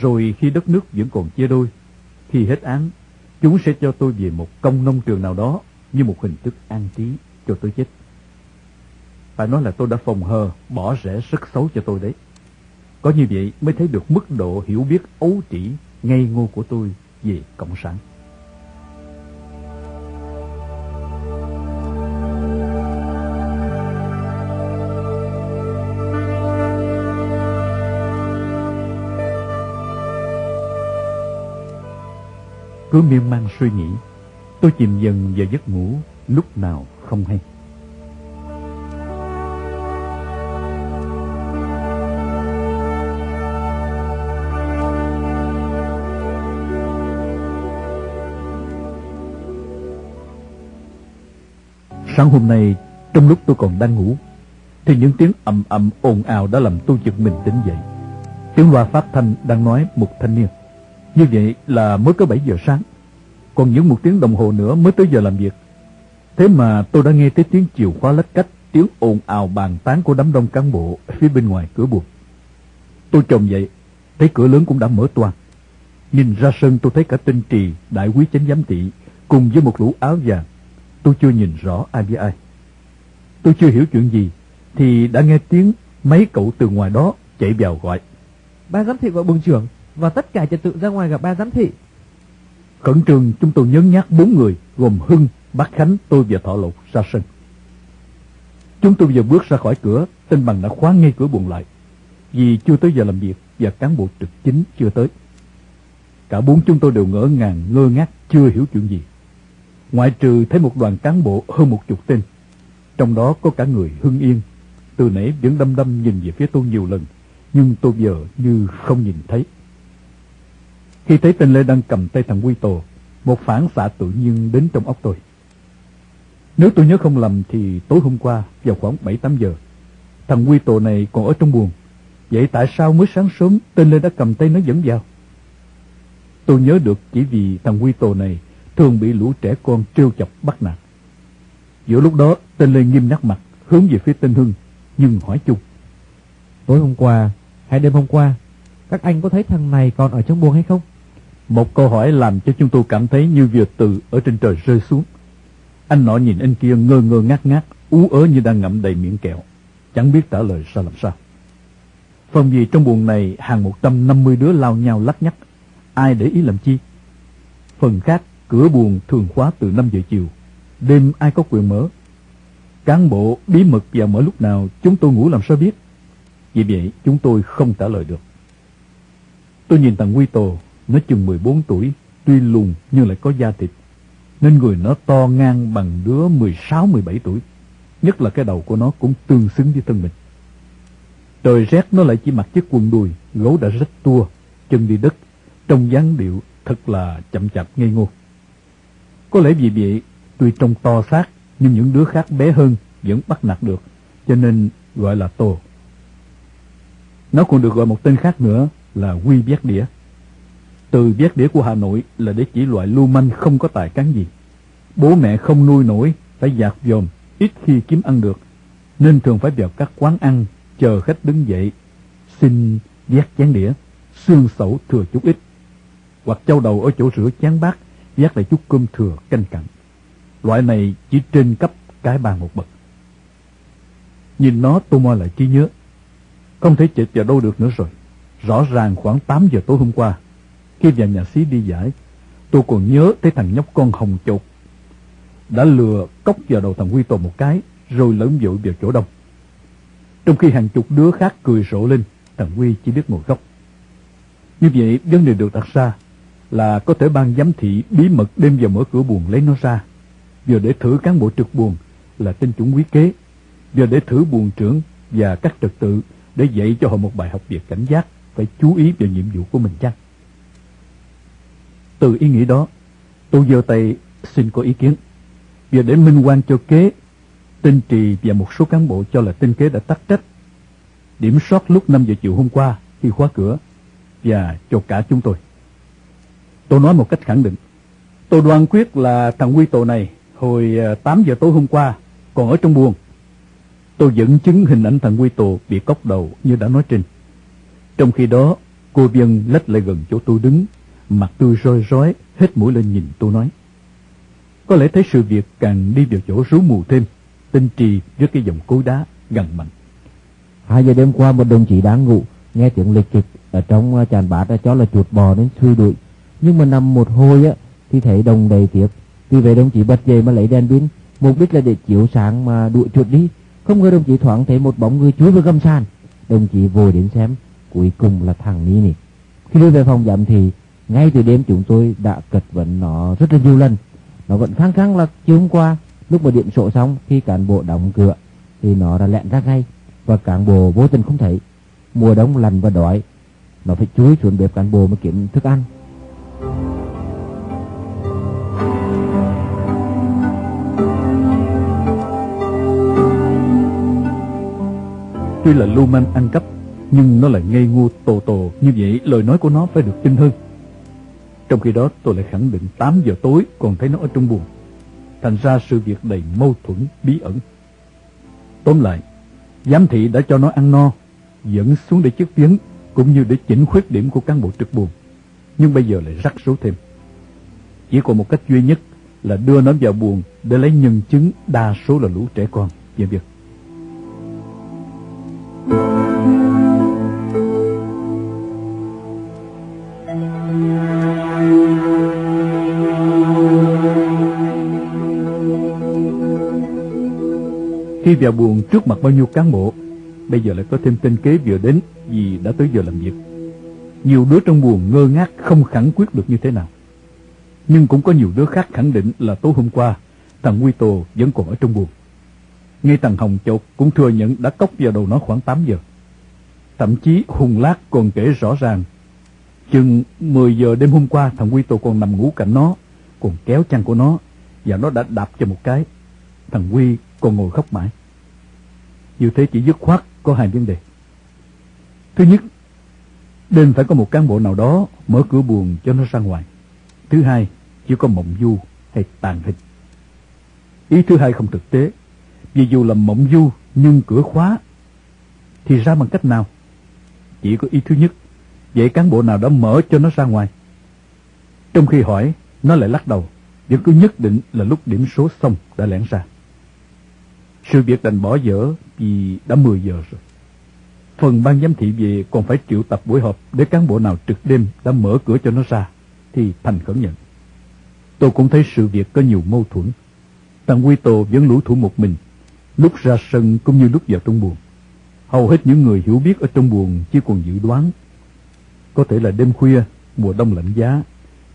Rồi khi đất nước vẫn còn chia đôi, khi hết án, chúng sẽ cho tôi về một công nông trường nào đó như một hình thức an trí cho tôi chết. Phải nói là tôi đã phòng hờ, bỏ rẻ rất xấu cho tôi đấy. Có như vậy mới thấy được mức độ hiểu biết ấu trĩ, ngây ngô của tôi về Cộng sản. Cứ miên man suy nghĩ, tôi chìm dần vào giấc ngủ lúc nào không hay. Sáng hôm nay, trong lúc tôi còn đang ngủ, thì những tiếng ầm ầm ồn ào đã làm tôi giật mình tỉnh dậy. Tiếng loa phát thanh đang nói một thanh niên. Như vậy là mới có 7 giờ sáng, còn những một tiếng đồng hồ nữa mới tới giờ làm việc. Thế mà tôi đã nghe thấy tiếng chiều khóa lách cách, tiếng ồn ào bàn tán của đám đông cán bộ phía bên ngoài cửa buồng. Tôi chồng dậy, thấy cửa lớn cũng đã mở toang. Nhìn ra sân tôi thấy cả tinh trì, đại quý chánh giám thị, cùng với một lũ áo vàng. Tôi chưa nhìn rõ ai với ai. Tôi chưa hiểu chuyện gì, thì đã nghe tiếng mấy cậu từ ngoài đó chạy vào gọi. Ban giám thị gọi buồng trưởng và tất cả trật tự ra ngoài gặp ba giám thị. Khẩn trương chúng tôi nhấn nhát bốn người gồm Hưng, Bác Khánh, tôi và Thọ lục ra sân. Chúng tôi vừa bước ra khỏi cửa, tên bằng đã khóa ngay cửa buồn lại. Vì chưa tới giờ làm việc và cán bộ trực chính chưa tới. Cả bốn chúng tôi đều ngỡ ngàng, ngơ ngác, chưa hiểu chuyện gì. Ngoại trừ thấy một đoàn cán bộ hơn một chục tên. Trong đó có cả người Hưng Yên. Từ nãy vẫn đâm đâm nhìn về phía tôi nhiều lần, nhưng tôi giờ như không nhìn thấy. Khi thấy tên Lê đang cầm tay thằng Quy Tồ, một phản xạ tự nhiên đến trong óc tôi. Nếu tôi nhớ không lầm thì tối hôm qua vào khoảng 7-8 giờ, thằng Quy Tồ này còn ở trong buồng. Vậy tại sao mới sáng sớm tên Lê đã cầm tay nó dẫn vào? Tôi nhớ được chỉ vì thằng Quy Tồ này thường bị lũ trẻ con trêu chọc bắt nạt. Giữa lúc đó, tên Lê nghiêm nhắc mặt, hướng về phía tên Hưng, nhưng hỏi chung. Tối hôm qua, hay đêm hôm qua, các anh có thấy thằng này còn ở trong buồng hay không? Một câu hỏi làm cho chúng tôi cảm thấy như vừa từ ở trên trời rơi xuống. Anh nọ nhìn anh kia ngơ ngơ ngác ngác, ú ớ như đang ngậm đầy miệng kẹo. Chẳng biết trả lời sao làm sao. Phòng gì trong buồng này hàng 150 đứa lao nhau lắc nhắc. Ai để ý làm chi? Phần khác, cửa buồng thường khóa từ 5 giờ chiều. Đêm ai có quyền mở? Cán bộ bí mật vào mở lúc nào chúng tôi ngủ làm sao biết? Vì vậy chúng tôi không trả lời được. Tôi nhìn thằng Quy Tồ nó chừng 14 tuổi, tuy lùn nhưng lại có da thịt. Nên người nó to ngang bằng đứa 16-17 tuổi. Nhất là cái đầu của nó cũng tương xứng với thân mình. Trời rét nó lại chỉ mặc chiếc quần đùi, gấu đã rất tua, chân đi đất, trong dáng điệu thật là chậm chạp ngây ngô. Có lẽ vì vậy, tuy trông to xác, nhưng những đứa khác bé hơn vẫn bắt nạt được, cho nên gọi là Tô. Nó còn được gọi một tên khác nữa là Quy Bét Đĩa. Từ vét đĩa của Hà Nội là để chỉ loại lưu manh không có tài cán gì. Bố mẹ không nuôi nổi, phải giạt dòm, ít khi kiếm ăn được. Nên thường phải vào các quán ăn, chờ khách đứng dậy, xin vét chén đĩa, xương sẩu thừa chút ít. Hoặc châu đầu ở chỗ rửa chén bát, vét lại chút cơm thừa canh cặn. Loại này chỉ trên cấp cái bàn một bậc. Nhìn nó tôi moi lại trí nhớ. Không thể chệch vào đâu được nữa rồi. Rõ ràng khoảng 8 giờ tối hôm qua, khi vào nhà xí đi giải, tôi còn nhớ thấy thằng nhóc con hồng chột đã lừa cốc vào đầu thằng Quy Tồn một cái, rồi lớn dội vào chỗ đông. Trong khi hàng chục đứa khác cười rộ lên, thằng Quy chỉ biết ngồi khóc. Như vậy, vấn đề được đặt ra là có thể ban giám thị bí mật đêm vào mở cửa buồn lấy nó ra, vừa để thử cán bộ trực buồn là tên chủng quý kế, vừa để thử buồn trưởng và các trật tự để dạy cho họ một bài học việc cảnh giác, phải chú ý vào nhiệm vụ của mình chăng? Từ ý nghĩ đó, tôi giơ tay xin có ý kiến. Vừa để minh quan cho kế, tinh trì và một số cán bộ cho là tinh kế đã tắc trách. Điểm sót lúc 5 giờ chiều hôm qua khi khóa cửa và cho cả chúng tôi. Tôi nói một cách khẳng định. Tôi đoan quyết là thằng Quy Tổ này hồi à, 8 giờ tối hôm qua còn ở trong buồng. Tôi dẫn chứng hình ảnh thằng Quy Tổ bị cốc đầu như đã nói trên. Trong khi đó, cô Vân lách lại gần chỗ tôi đứng, mặt tôi roi rói, hết mũi lên nhìn tôi nói. Có lẽ thấy sự việc càng đi vào chỗ rú mù thêm, tinh trì với cái dòng cối đá gần mạnh. Hai giờ đêm qua một đồng chí đang ngủ, nghe tiếng lịch kịch ở trong à, chàn bã bát à, cho là chuột bò đến suy đuổi. Nhưng mà nằm một hồi á thì thấy đồng đầy tiếp. Vì vậy đồng chí bật dậy mà lấy đèn pin, mục đích là để chiếu sáng mà đuổi chuột đi. Không ngờ đồng chí thoáng thấy một bóng người chui vào gầm sàn. Đồng chí vội đến xem, cuối cùng là thằng Ni này Khi đưa về phòng giám thì ngay từ đêm chúng tôi đã cật vấn nó rất là nhiều lần. Nó vẫn khăng khăng là chiều hôm qua, lúc mà điện sổ xong khi cán bộ đóng cửa thì nó đã lẹn ra ngay và cán bộ vô tình không thấy. Mùa đông lạnh và đói, nó phải chui xuống bếp cán bộ mới kiếm thức ăn. Tuy là lưu manh ăn cắp Nhưng nó lại ngây ngô tồ tổ Như vậy lời nói của nó phải được tin hơn trong khi đó, tôi lại khẳng định 8 giờ tối còn thấy nó ở trong buồng Thành ra sự việc đầy mâu thuẫn, bí ẩn. Tóm lại, Giám thị đã cho nó ăn no Dẫn xuống để chất vấn, Cũng như để chỉnh khuyết điểm của cán bộ trực buồn. Nhưng bây giờ lại rắc rối thêm. Chỉ còn một cách duy nhất Là đưa nó vào buồng Để lấy nhân chứng đa số là lũ trẻ con. Vân vân Khi vào buồn trước mặt bao nhiêu cán bộ Bây giờ lại có thêm tên kế vừa đến Vì đã tới giờ làm việc Nhiều đứa trong buồn ngơ ngác Không khẳng quyết được như thế nào Nhưng cũng có nhiều đứa khác khẳng định là tối hôm qua Thằng Quy Tô vẫn còn ở trong buồn ngay thằng Hồng Chột cũng thừa nhận đã cốc vào đầu nó khoảng 8 giờ. Thậm chí Hùng Lát còn kể rõ ràng. Chừng 10 giờ đêm hôm qua thằng Quy Tô còn nằm ngủ cạnh nó, còn kéo chăn của nó, và nó đã đạp cho một cái. Thằng Quy còn ngồi khóc mãi. Như thế chỉ dứt khoát có hai vấn đề. Thứ nhất, đêm phải có một cán bộ nào đó mở cửa buồn cho nó ra ngoài. Thứ hai, chỉ có mộng du hay tàn hình. Ý thứ hai không thực tế, vì dù là mộng du nhưng cửa khóa thì ra bằng cách nào? Chỉ có ý thứ nhất, vậy cán bộ nào đã mở cho nó ra ngoài? Trong khi hỏi, nó lại lắc đầu, vẫn cứ nhất định là lúc điểm số xong đã lẻn ra. Sự việc đành bỏ dở vì đã 10 giờ rồi. Phần ban giám thị về còn phải triệu tập buổi họp để cán bộ nào trực đêm đã mở cửa cho nó ra, thì thành khẩn nhận. Tôi cũng thấy sự việc có nhiều mâu thuẫn. Thằng Quy Tô vẫn lũ thủ một mình, lúc ra sân cũng như lúc vào trong buồng. Hầu hết những người hiểu biết ở trong buồng chỉ còn dự đoán. Có thể là đêm khuya, mùa đông lạnh giá,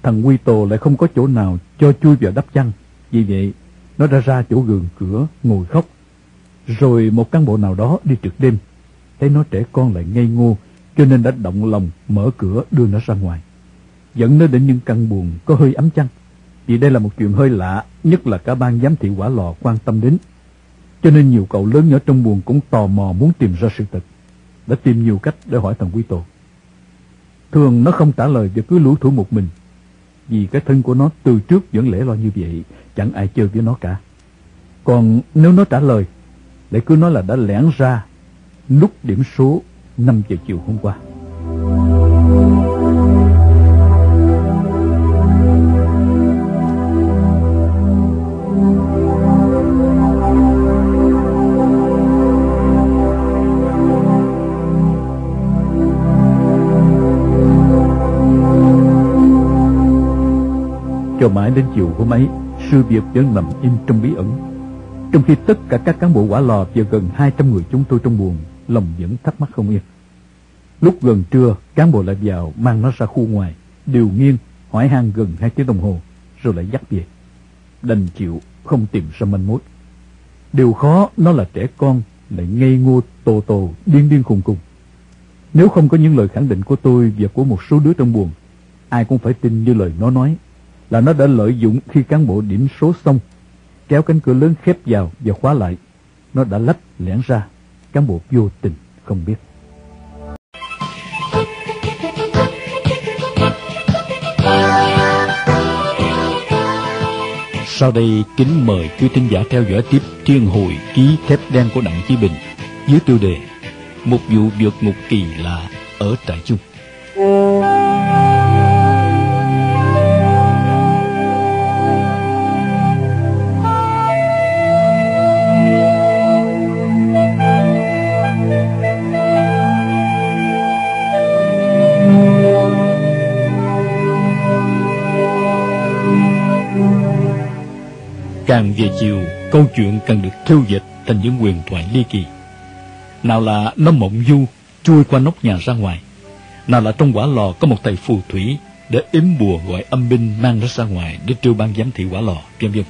thằng Quy Tô lại không có chỗ nào cho chui vào đắp chăn. Vì vậy, nó đã ra chỗ gường cửa, ngồi khóc. Rồi một cán bộ nào đó đi trực đêm, thấy nó trẻ con lại ngây ngô, cho nên đã động lòng mở cửa đưa nó ra ngoài. Dẫn nó đến những căn buồng có hơi ấm chăn. Vì đây là một chuyện hơi lạ, nhất là cả ban giám thị quả lò quan tâm đến. Cho nên nhiều cậu lớn nhỏ trong buồn cũng tò mò muốn tìm ra sự thật. Đã tìm nhiều cách để hỏi thằng Quý Tổ. Thường nó không trả lời và cứ lũ thủ một mình. Vì cái thân của nó từ trước vẫn lẽ lo như vậy, chẳng ai chơi với nó cả. Còn nếu nó trả lời, lại cứ nói là đã lẻn ra lúc điểm số 5 giờ chiều hôm qua. Cho mãi đến chiều hôm ấy, sự việc vẫn nằm im trong bí ẩn. Trong khi tất cả các cán bộ quả lò và gần 200 người chúng tôi trong buồn, lòng vẫn thắc mắc không yên. Lúc gần trưa, cán bộ lại vào mang nó ra khu ngoài, điều nghiêng, hỏi han gần hai tiếng đồng hồ, rồi lại dắt về. Đành chịu, không tìm ra manh mối. Điều khó nó là trẻ con, lại ngây ngô tồ tồ, điên điên khùng khùng. Nếu không có những lời khẳng định của tôi và của một số đứa trong buồn, ai cũng phải tin như lời nó nói, là nó đã lợi dụng khi cán bộ điểm số xong, kéo cánh cửa lớn khép vào và khóa lại. Nó đã lách lẻn ra, cán bộ vô tình không biết. Sau đây kính mời quý thính giả theo dõi tiếp Thiên hồi ký thép đen của Đặng Chí Bình dưới tiêu đề Một vụ vượt ngục kỳ lạ ở trại chung. Càng về chiều, câu chuyện càng được thêu dệt thành những huyền thoại ly kỳ. Nào là nó mộng du, chui qua nóc nhà ra ngoài. Nào là trong quả lò có một thầy phù thủy để yếm bùa gọi âm binh mang nó ra ngoài để trêu ban giám thị quả lò, vân vân.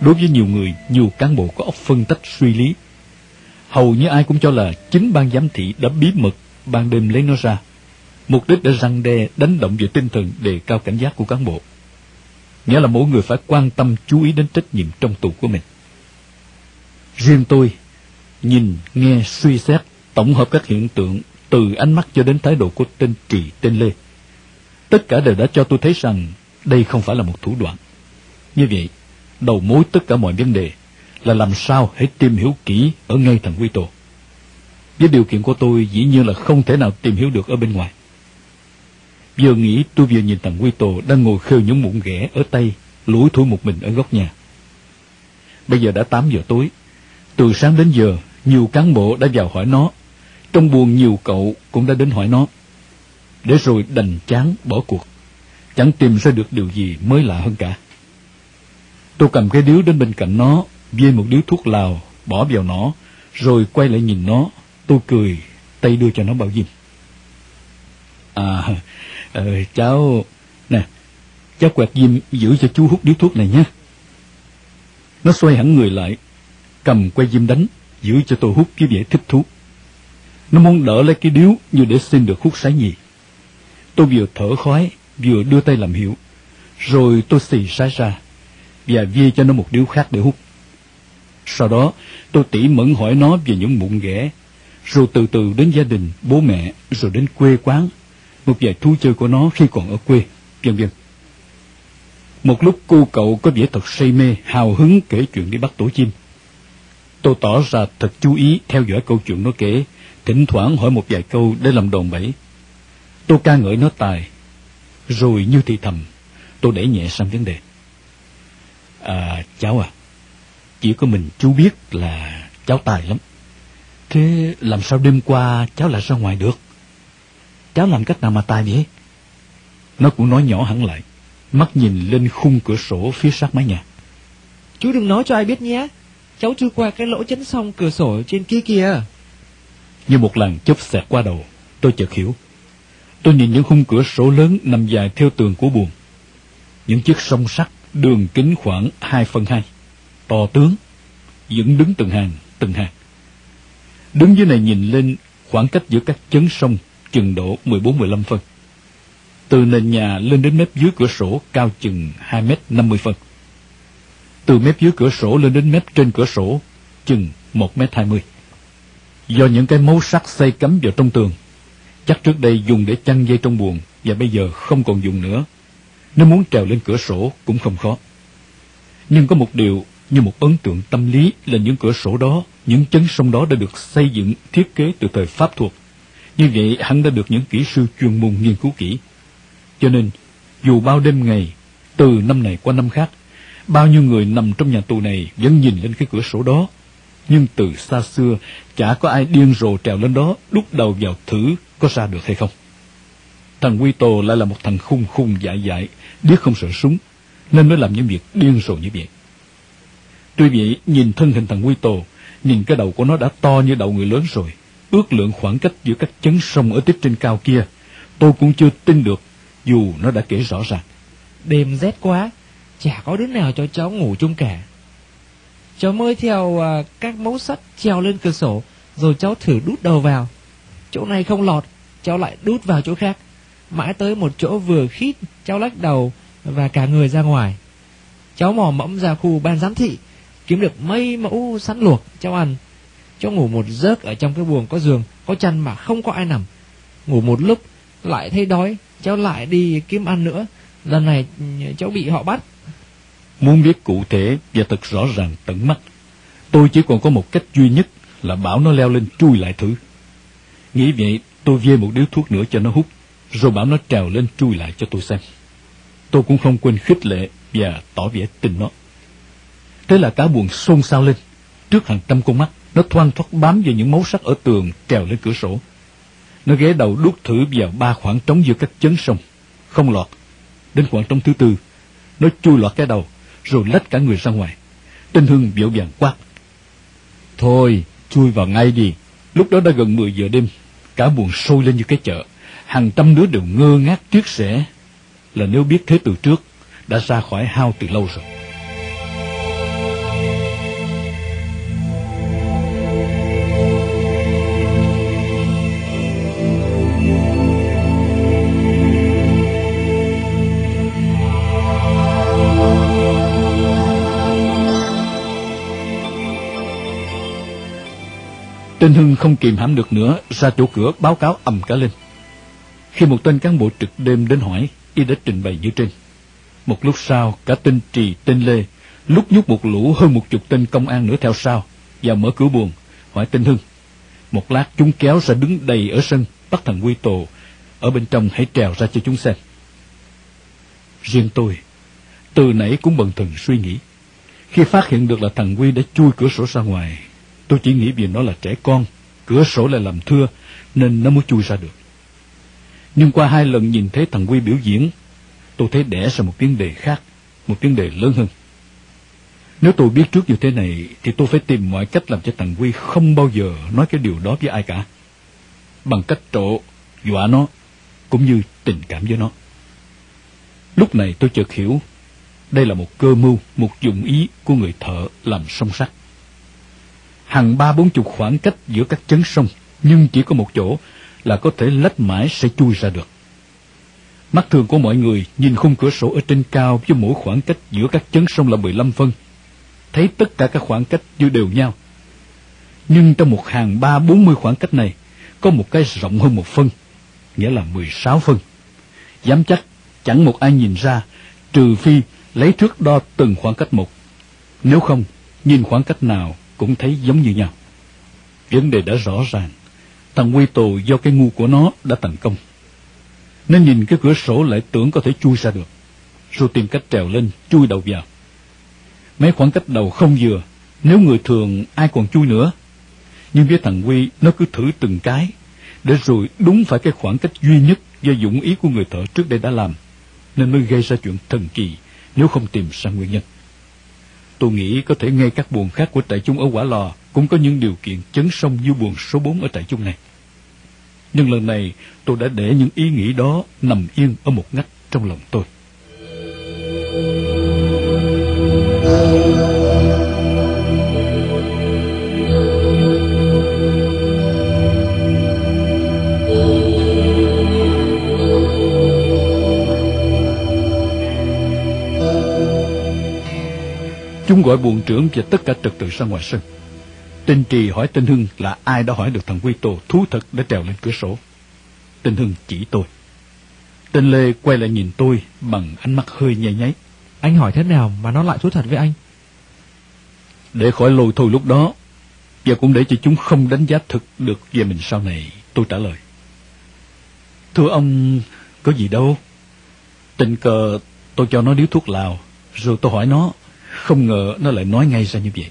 Đối với nhiều người, nhiều cán bộ có óc phân tách suy lý. Hầu như ai cũng cho là chính ban giám thị đã bí mật ban đêm lấy nó ra. Mục đích để răng đe, đánh động về tinh thần đề cao cảnh giác của cán bộ nghĩa là mỗi người phải quan tâm chú ý đến trách nhiệm trong tù của mình. Riêng tôi, nhìn, nghe, suy xét, tổng hợp các hiện tượng từ ánh mắt cho đến thái độ của tên Trì, tên Lê. Tất cả đều đã cho tôi thấy rằng đây không phải là một thủ đoạn. Như vậy, đầu mối tất cả mọi vấn đề là làm sao hãy tìm hiểu kỹ ở ngay thằng Quy Tổ. Với điều kiện của tôi dĩ nhiên là không thể nào tìm hiểu được ở bên ngoài. Vừa nghĩ tôi vừa nhìn thằng Quy tồ đang ngồi khêu những mụn ghẻ ở tay, lủi thủi một mình ở góc nhà. Bây giờ đã 8 giờ tối. Từ sáng đến giờ, nhiều cán bộ đã vào hỏi nó. Trong buồn nhiều cậu cũng đã đến hỏi nó. Để rồi đành chán bỏ cuộc. Chẳng tìm ra được điều gì mới lạ hơn cả. Tôi cầm cái điếu đến bên cạnh nó, vê một điếu thuốc lào, bỏ vào nó, rồi quay lại nhìn nó. Tôi cười, tay đưa cho nó bao diêm. À, Ờ, cháu... Nè, cháu quẹt diêm giữ cho chú hút điếu thuốc này nhé. Nó xoay hẳn người lại, cầm quay diêm đánh, giữ cho tôi hút cái vẻ thích thú. Nó muốn đỡ lấy cái điếu như để xin được hút sái nhì. Tôi vừa thở khói, vừa đưa tay làm hiệu. Rồi tôi xì sái ra, và vie cho nó một điếu khác để hút. Sau đó, tôi tỉ mẫn hỏi nó về những mụn ghẻ, rồi từ từ đến gia đình, bố mẹ, rồi đến quê quán, một vài thú chơi của nó khi còn ở quê, vân vân. Một lúc cô cậu có vẻ thật say mê, hào hứng kể chuyện đi bắt tổ chim. Tôi tỏ ra thật chú ý theo dõi câu chuyện nó kể, thỉnh thoảng hỏi một vài câu để làm đồn bẫy. Tôi ca ngợi nó tài, rồi như thì thầm, tôi đẩy nhẹ sang vấn đề. À, cháu à, chỉ có mình chú biết là cháu tài lắm. Thế làm sao đêm qua cháu lại ra ngoài được? Cháu làm cách nào mà tài vậy? Nó cũng nói nhỏ hẳn lại, mắt nhìn lên khung cửa sổ phía sát mái nhà. Chú đừng nói cho ai biết nhé. Cháu chưa qua cái lỗ chấn song cửa sổ trên kia kìa. Như một làn chớp xẹt qua đầu, tôi chợt hiểu. Tôi nhìn những khung cửa sổ lớn nằm dài theo tường của buồng. Những chiếc song sắt đường kính khoảng hai phân hai, to tướng, dựng đứng từng hàng, từng hàng. Đứng dưới này nhìn lên khoảng cách giữa các chấn sông chừng độ 14-15 phân. Từ nền nhà lên đến mép dưới cửa sổ cao chừng 2 mét 50 phân. Từ mép dưới cửa sổ lên đến mép trên cửa sổ chừng 1 mét 20. Do những cái mấu sắt xây cắm vào trong tường, chắc trước đây dùng để chăn dây trong buồng và bây giờ không còn dùng nữa. Nếu muốn trèo lên cửa sổ cũng không khó. Nhưng có một điều như một ấn tượng tâm lý là những cửa sổ đó, những chấn sông đó đã được xây dựng, thiết kế từ thời Pháp thuộc như vậy hắn đã được những kỹ sư chuyên môn nghiên cứu kỹ. Cho nên, dù bao đêm ngày, từ năm này qua năm khác, bao nhiêu người nằm trong nhà tù này vẫn nhìn lên cái cửa sổ đó. Nhưng từ xa xưa, chả có ai điên rồ trèo lên đó, đút đầu vào thử có ra được hay không. Thằng Quy Tô lại là một thằng khung khung dại dại, biết không sợ súng, nên mới làm những việc điên rồ như vậy. Tuy vậy, nhìn thân hình thằng Quy Tô, nhìn cái đầu của nó đã to như đầu người lớn rồi, ước lượng khoảng cách giữa các chấn sông ở tiếp trên cao kia, tôi cũng chưa tin được, dù nó đã kể rõ ràng. Đêm rét quá, chả có đứa nào cho cháu ngủ chung cả. Cháu mới theo à, các mẫu sắt treo lên cửa sổ, rồi cháu thử đút đầu vào. Chỗ này không lọt, cháu lại đút vào chỗ khác. Mãi tới một chỗ vừa khít, cháu lách đầu và cả người ra ngoài. Cháu mò mẫm ra khu ban giám thị, kiếm được mấy mẫu sắn luộc, cháu ăn. Cháu ngủ một giấc ở trong cái buồng có giường, có chăn mà không có ai nằm. Ngủ một lúc, lại thấy đói, cháu lại đi kiếm ăn nữa. Lần này cháu bị họ bắt. Muốn biết cụ thể và thật rõ ràng tận mắt, tôi chỉ còn có một cách duy nhất là bảo nó leo lên chui lại thử. Nghĩ vậy, tôi vê một điếu thuốc nữa cho nó hút, rồi bảo nó trèo lên chui lại cho tôi xem. Tôi cũng không quên khích lệ và tỏ vẻ tin nó. Thế là cả buồn xôn xao lên. Trước hàng trăm con mắt, nó thoang thoát bám vào những mấu sắt ở tường trèo lên cửa sổ. Nó ghé đầu đút thử vào ba khoảng trống giữa các chấn sông. Không lọt. Đến khoảng trống thứ tư, nó chui lọt cái đầu, rồi lách cả người ra ngoài. Tinh Hưng biểu vàng quát. Thôi, chui vào ngay đi. Lúc đó đã gần 10 giờ đêm, cả buồn sôi lên như cái chợ. Hàng trăm đứa đều ngơ ngác tiếc sẻ. Là nếu biết thế từ trước, đã ra khỏi hao từ lâu rồi. Tên Hưng không kìm hãm được nữa, ra chỗ cửa báo cáo ầm cả lên. Khi một tên cán bộ trực đêm đến hỏi, y đã trình bày như trên. Một lúc sau, cả tên Trì, tên Lê, lúc nhúc một lũ hơn một chục tên công an nữa theo sau, và mở cửa buồn, hỏi tên Hưng. Một lát chúng kéo ra đứng đầy ở sân, bắt thằng Quy Tồ, ở bên trong hãy trèo ra cho chúng xem. Riêng tôi, từ nãy cũng bần thần suy nghĩ. Khi phát hiện được là thằng Quy đã chui cửa sổ ra ngoài, tôi chỉ nghĩ vì nó là trẻ con, cửa sổ lại làm thưa, nên nó mới chui ra được. Nhưng qua hai lần nhìn thấy thằng Quy biểu diễn, tôi thấy đẻ ra một vấn đề khác, một vấn đề lớn hơn. Nếu tôi biết trước như thế này, thì tôi phải tìm mọi cách làm cho thằng Quy không bao giờ nói cái điều đó với ai cả. Bằng cách trộ, dọa nó, cũng như tình cảm với nó. Lúc này tôi chợt hiểu, đây là một cơ mưu, một dụng ý của người thợ làm song sắt. Hàng ba bốn chục khoảng cách giữa các chấn sông, nhưng chỉ có một chỗ là có thể lách mãi sẽ chui ra được. Mắt thường của mọi người nhìn khung cửa sổ ở trên cao với mỗi khoảng cách giữa các chấn sông là 15 phân. Thấy tất cả các khoảng cách như đều nhau. Nhưng trong một hàng ba bốn mươi khoảng cách này, có một cái rộng hơn một phân, nghĩa là 16 phân. Dám chắc chẳng một ai nhìn ra, trừ phi lấy thước đo từng khoảng cách một. Nếu không, nhìn khoảng cách nào cũng thấy giống như nhau. Vấn đề đã rõ ràng, thằng Quy tù do cái ngu của nó đã thành công. nó nhìn cái cửa sổ lại tưởng có thể chui ra được, rồi tìm cách trèo lên, chui đầu vào. Mấy khoảng cách đầu không vừa, nếu người thường ai còn chui nữa. Nhưng với thằng Quy, nó cứ thử từng cái, để rồi đúng phải cái khoảng cách duy nhất do dũng ý của người thợ trước đây đã làm, nên mới gây ra chuyện thần kỳ nếu không tìm ra nguyên nhân. Tôi nghĩ có thể ngay các buồn khác của trại chung ở Quả Lò, cũng có những điều kiện chấn sông như buồn số 4 ở trại chung này. Nhưng lần này, tôi đã để những ý nghĩ đó nằm yên ở một ngách trong lòng tôi. Chúng gọi buồn trưởng và tất cả trật tự ra ngoài sân. Tên Trì hỏi tên Hưng là ai đã hỏi được thằng Quy Tô thú thật đã trèo lên cửa sổ. Tên Hưng chỉ tôi. Tên Lê quay lại nhìn tôi bằng ánh mắt hơi nháy nháy. Anh hỏi thế nào mà nó lại thú thật với anh? Để khỏi lôi thôi lúc đó, và cũng để cho chúng không đánh giá thực được về mình sau này, tôi trả lời. Thưa ông, có gì đâu. Tình cờ tôi cho nó điếu thuốc lào, rồi tôi hỏi nó, không ngờ nó lại nói ngay ra như vậy.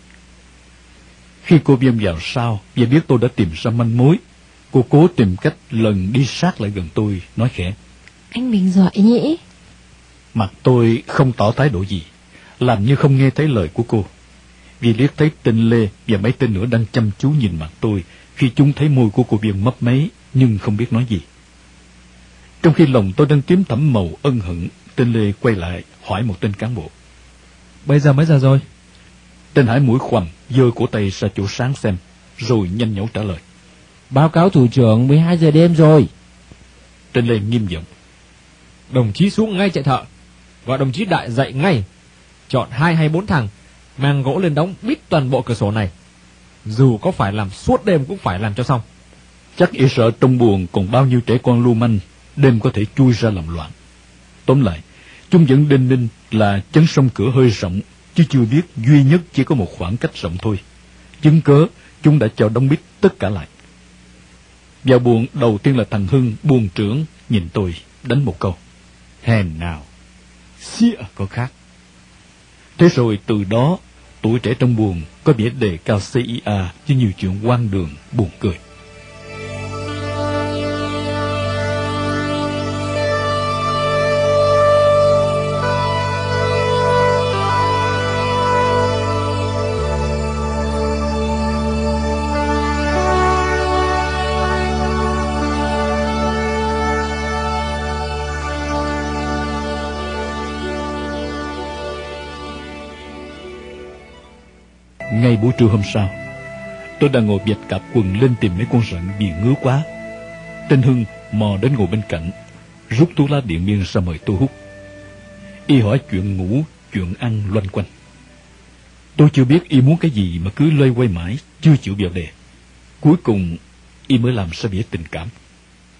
Khi cô viêm vào sau và biết tôi đã tìm ra manh mối, cô cố tìm cách lần đi sát lại gần tôi, nói khẽ. Anh mình giỏi nhỉ? Mặt tôi không tỏ thái độ gì, làm như không nghe thấy lời của cô. Vì liếc thấy tên Lê và mấy tên nữa đang chăm chú nhìn mặt tôi khi chúng thấy môi của cô Viên mấp máy nhưng không biết nói gì. Trong khi lòng tôi đang tím thẳm màu ân hận, tên Lê quay lại hỏi một tên cán bộ. Bây giờ mấy giờ rồi? Tên Hải mũi khoằm, giơ cổ tay ra chỗ sáng xem, rồi nhanh nhẩu trả lời. Báo cáo thủ trưởng 12 giờ đêm rồi. Tên Lê nghiêm giọng. Đồng chí xuống ngay chạy thợ. Gọi đồng chí đại dậy ngay. Chọn hai hay bốn thằng, mang gỗ lên đóng bít toàn bộ cửa sổ này. Dù có phải làm suốt đêm cũng phải làm cho xong. Chắc y sợ trong buồn còn bao nhiêu trẻ con lưu manh, đêm có thể chui ra làm loạn. Tóm lại, chúng vẫn đinh ninh là chấn sông cửa hơi rộng, chứ chưa biết duy nhất chỉ có một khoảng cách rộng thôi. Chứng cớ, chúng đã cho đóng bít tất cả lại. Vào buồn đầu tiên là thằng Hưng, buồn trưởng, nhìn tôi, đánh một câu. Hèn nào, xía có khác. Thế rồi từ đó, tuổi trẻ trong buồn có vẻ đề cao CIA chứ nhiều chuyện quan đường, buồn cười. Ngay buổi trưa hôm sau, tôi đang ngồi vạch cặp quần lên tìm mấy con rận vì ngứa quá. Tên Hưng mò đến ngồi bên cạnh, rút thuốc lá điện biên ra mời tôi hút. Y hỏi chuyện ngủ, chuyện ăn loanh quanh. Tôi chưa biết y muốn cái gì mà cứ loay quay mãi, chưa chịu vào đề. Cuối cùng, y mới làm ra bỉa tình cảm.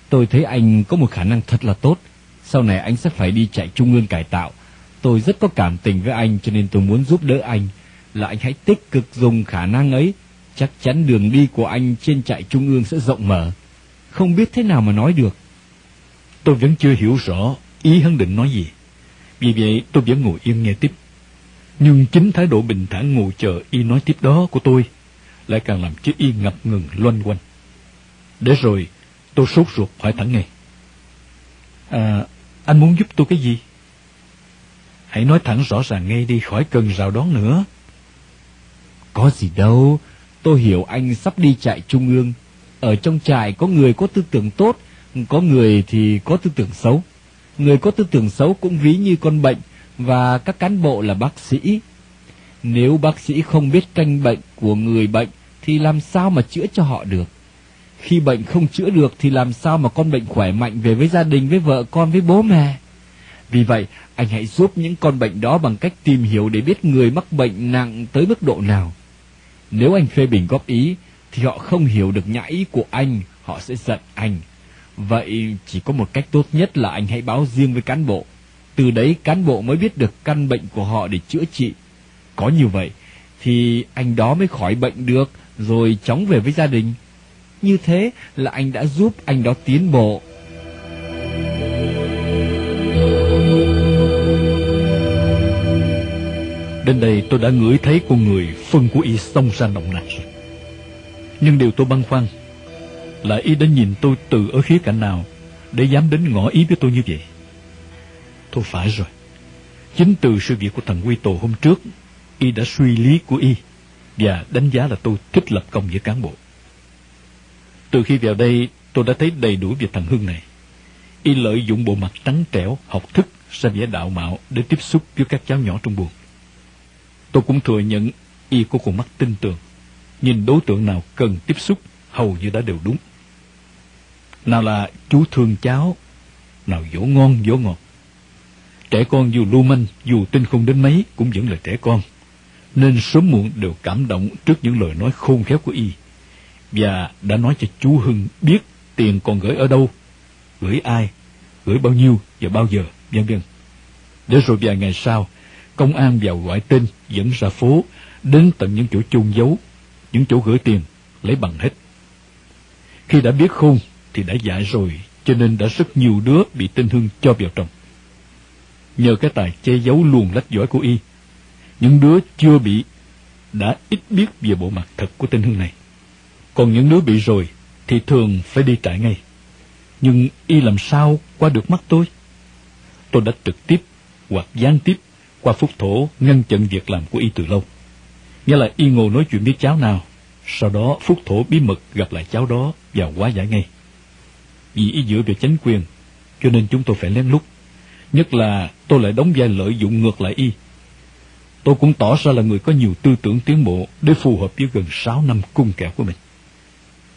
Tôi thấy anh có một khả năng thật là tốt. Sau này anh sẽ phải đi chạy trung ương cải tạo. Tôi rất có cảm tình với anh cho nên tôi muốn giúp đỡ anh. Là anh hãy tích cực dùng khả năng ấy. Chắc chắn đường đi của anh trên chạy trung ương sẽ rộng mở. Không biết thế nào mà nói được. Tôi vẫn chưa hiểu rõ ý hắn định nói gì. Vì vậy tôi vẫn ngồi yên nghe tiếp. Nhưng chính thái độ bình thản ngồi chờ y nói tiếp đó của tôi lại càng làm cho y ngập ngừng loanh quanh. Để rồi tôi sốt ruột hỏi thẳng ngay. À, anh muốn giúp tôi cái gì? Hãy nói thẳng rõ ràng ngay đi khỏi cần rào đón nữa. Có gì đâu, tôi hiểu anh sắp đi trại trung ương. Ở trong trại có người có tư tưởng tốt, có người thì có tư tưởng xấu. Người có tư tưởng xấu cũng ví như con bệnh và các cán bộ là bác sĩ. Nếu bác sĩ không biết canh bệnh của người bệnh thì làm sao mà chữa cho họ được? Khi bệnh không chữa được thì làm sao mà con bệnh khỏe mạnh về với gia đình, với vợ con, với bố mẹ? Vì vậy, anh hãy giúp những con bệnh đó bằng cách tìm hiểu để biết người mắc bệnh nặng tới mức độ nào. Nếu anh phê bình góp ý, thì họ không hiểu được nhã ý của anh, họ sẽ giận anh. Vậy chỉ có một cách tốt nhất là anh hãy báo riêng với cán bộ. Từ đấy cán bộ mới biết được căn bệnh của họ để chữa trị. Có như vậy, thì anh đó mới khỏi bệnh được, rồi chóng về với gia đình. Như thế là anh đã giúp anh đó tiến bộ. Đến đây tôi đã ngửi thấy con người phân của y xông ra nồng nặc rồi. Nhưng điều tôi băn khoăn là y đã nhìn tôi từ ở khía cạnh nào để dám đến ngõ ý với tôi như vậy. Thôi phải rồi. Chính từ sự việc của thằng Quy Tổ hôm trước, y đã suy lý của y và đánh giá là tôi thích lập công với cán bộ. Từ khi vào đây, tôi đã thấy đầy đủ về thằng Hưng này. Y lợi dụng bộ mặt trắng trẻo, học thức, ra vẻ đạo mạo để tiếp xúc với các cháu nhỏ trong buồng. Tôi cũng thừa nhận y có con mắt tin tưởng. Nhìn đối tượng nào cần tiếp xúc, hầu như đã đều đúng. Nào là chú thương cháu, nào dỗ ngon dỗ ngọt. Trẻ con dù lưu manh, dù tin không đến mấy cũng vẫn là trẻ con. Nên sớm muộn đều cảm động trước những lời nói khôn khéo của y. Và đã nói cho chú Hưng biết tiền còn gửi ở đâu, gửi ai, gửi bao nhiêu và bao giờ, vân vân. Để rồi vài ngày sau, công an vào gọi tên dẫn ra phố, đến tận những chỗ chôn giấu, những chỗ gửi tiền, lấy bằng hết. Khi đã biết khôn thì đã dạy rồi, cho nên đã rất nhiều đứa bị tên Hưng cho vào trong. Nhờ cái tài che giấu luồn lách giỏi của y, những đứa chưa bị đã ít biết về bộ mặt thật của tên Hưng này. Còn những đứa bị rồi thì thường phải đi trại ngay. Nhưng y làm sao qua được mắt tôi? Tôi đã trực tiếp hoặc gián tiếp qua phúc thổ ngăn chặn việc làm của y từ lâu. Nghĩa là y ngồi nói chuyện với cháu nào Sau đó Phúc Thổ bí mật gặp lại cháu đó và quá giải ngay. Vì y dựa vào chánh quyền, cho nên chúng tôi phải lén lút. Nhất là tôi lại đóng vai lợi dụng ngược lại y. Tôi cũng tỏ ra là người có nhiều tư tưởng tiến bộ để phù hợp với gần 6 năm cung kẹo của mình.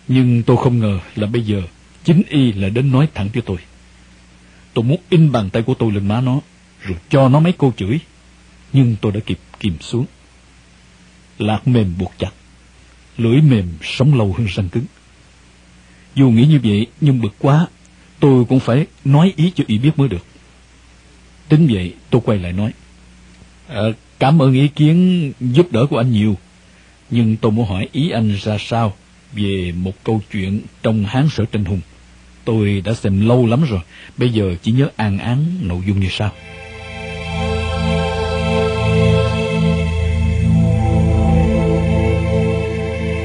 Nhưng tôi không ngờ là bây giờ chính y lại đến nói thẳng với tôi. Tôi muốn in bàn tay của tôi lên má nó, rồi cho nó mấy câu chửi. Nhưng tôi đã kịp kìm xuống. Lạc mềm buộc chặt, lưỡi mềm sống lâu hơn răng cứng. Dù nghĩ như vậy, nhưng bực quá, tôi cũng phải nói ý cho y biết mới được. Tính vậy, tôi quay lại nói. À, cảm ơn ý kiến giúp đỡ của anh nhiều, nhưng tôi muốn hỏi ý anh ra sao về một câu chuyện trong Hán Sở Tranh Hùng. Tôi đã xem lâu lắm rồi, bây giờ chỉ nhớ an án nội dung như sau.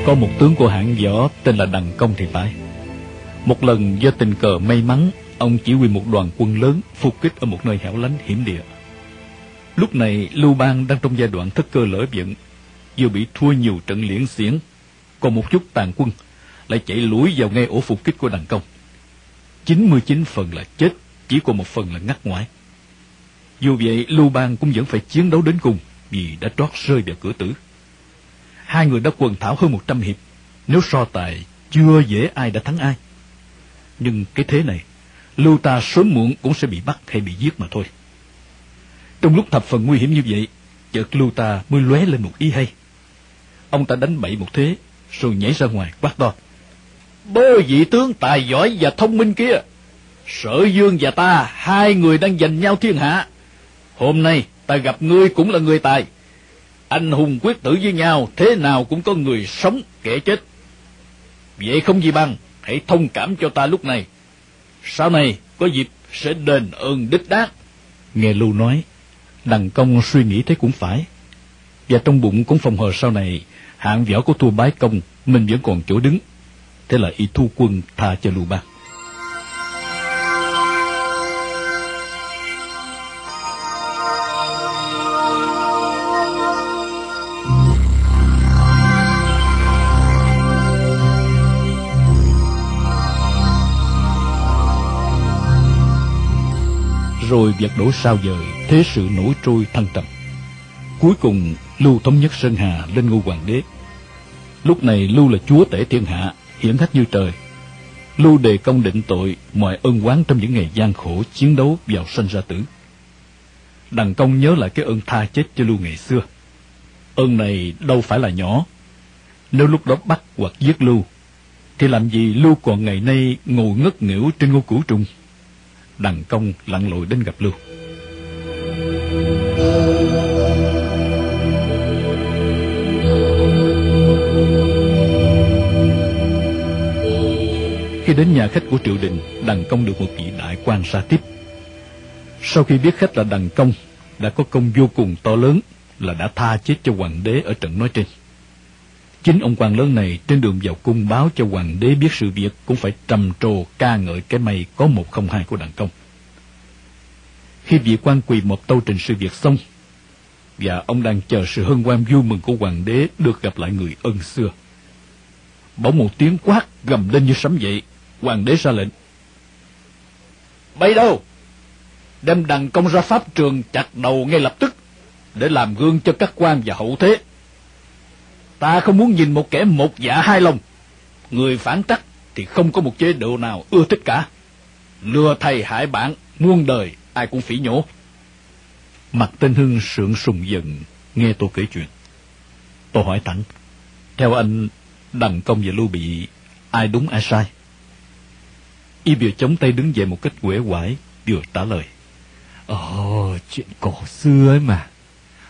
Có một tướng của hãng võ tên là Đằng Công thì phải. Một lần do tình cờ may mắn, ông chỉ huy một đoàn quân lớn phục kích ở một nơi hẻo lánh hiểm địa. Lúc này Lưu Bang đang trong giai đoạn thất cơ lỡ vận, vừa bị thua nhiều trận liễn xiển, còn một chút tàn quân lại chạy lũi vào ngay ổ phục kích của Đằng Công. 99 phần là chết, chỉ còn một phần là ngắt ngoại. Dù vậy, Lưu Bang cũng vẫn phải chiến đấu đến cùng vì đã trót rơi vào cửa tử. Hai người đã quần thảo hơn 100 hiệp, nếu so tài chưa dễ ai đã thắng ai. Nhưng cái thế này, Lưu ta sớm muộn cũng sẽ bị bắt hay bị giết mà thôi. Trong lúc thập phần nguy hiểm như vậy, chợt Lưu ta mới lóe lên một ý hay. Ông ta đánh bậy một thế, rồi nhảy ra ngoài quát to. Bơ vị tướng tài giỏi và thông minh kia, sở dương và ta, hai người đang giành nhau thiên hạ. Hôm nay ta gặp ngươi cũng là người tài. Anh hùng quyết tử với nhau, thế nào cũng có người sống, kẻ chết. Vậy không gì bằng, hãy thông cảm cho ta lúc này. Sau này, có dịp sẽ đền ơn đích đáp. Nghe Lưu nói, đằng công suy nghĩ thế cũng phải. Và trong bụng cũng phòng hờ sau này, hạng võ của thua bái công, mình vẫn còn chỗ đứng. Thế là y thu quân tha cho Lưu Bang. Rồi việc đổ sao dời, thế sự nổi trôi thăng trầm. Cuối cùng, Lưu thống nhất Sơn Hà lên ngôi hoàng đế. Lúc này Lưu là chúa tể thiên hạ, hiển hách như trời. Lưu đề công định tội mọi ân oán trong những ngày gian khổ chiến đấu vào sanh ra tử. Đằng công nhớ lại cái ơn tha chết cho Lưu ngày xưa. Ơn này đâu phải là nhỏ. Nếu lúc đó bắt hoặc giết Lưu, thì làm gì Lưu còn ngày nay ngồi ngất nghỉu trên ngôi cửu trung? Đằng công lặn lội đến gặp Lưu. Khi đến nhà khách của triệu đình, đằng công được một vị đại quan ra tiếp. Sau khi biết khách là đằng công, đã có công vô cùng to lớn là đã tha chết cho hoàng đế ở trận nói trên. Chính ông quan lớn này trên đường vào cung báo cho hoàng đế biết sự việc cũng phải trầm trồ ca ngợi cái may có một không hai của đặng công. Khi vị quan quỳ một tâu trình sự việc xong, và ông đang chờ sự hân hoan vui mừng của hoàng đế được gặp lại người ân xưa. Bỗng một tiếng quát gầm lên như sấm dậy, hoàng đế ra lệnh. Bay đâu? Đem đằng công ra pháp trường chặt đầu ngay lập tức, để làm gương cho các quan và hậu thế. Ta không muốn nhìn một kẻ một dạ hai lòng. Người phản trắc thì không có một chế độ nào ưa thích cả. Lừa thầy hại bạn, muôn đời, ai cũng phỉ nhổ. Mặt tên Hưng sượng sùng giận, nghe tôi kể chuyện. Tôi hỏi thẳng, theo anh, Đằng Công và Lưu Bị, ai đúng ai sai? Y vừa chống tay đứng dậy một cách uể quải, vừa trả lời. Ồ, chuyện cổ xưa ấy mà.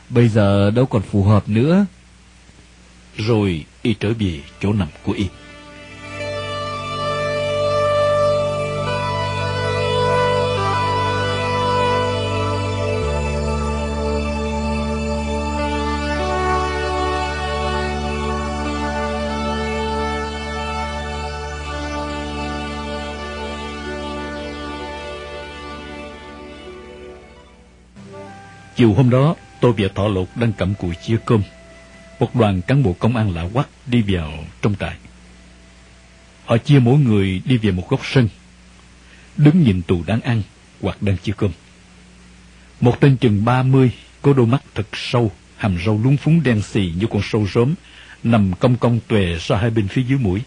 Bây giờ đâu còn phù hợp nữa. Rồi y trở về chỗ nằm của y. Chiều hôm đó, tôi và Thọ Lục đang cầm cùi chia cơm một đoàn cán bộ công an lạ quắc đi vào trong trại. Họ chia mỗi người đi về một góc sân, đứng nhìn tù đang ăn hoặc đang chia cơm. Một tên chừng ba mươi có đôi mắt thật sâu, hàm râu lúng phúng đen xì như con sâu róm, nằm cong cong tuề ra hai bên phía dưới mũi.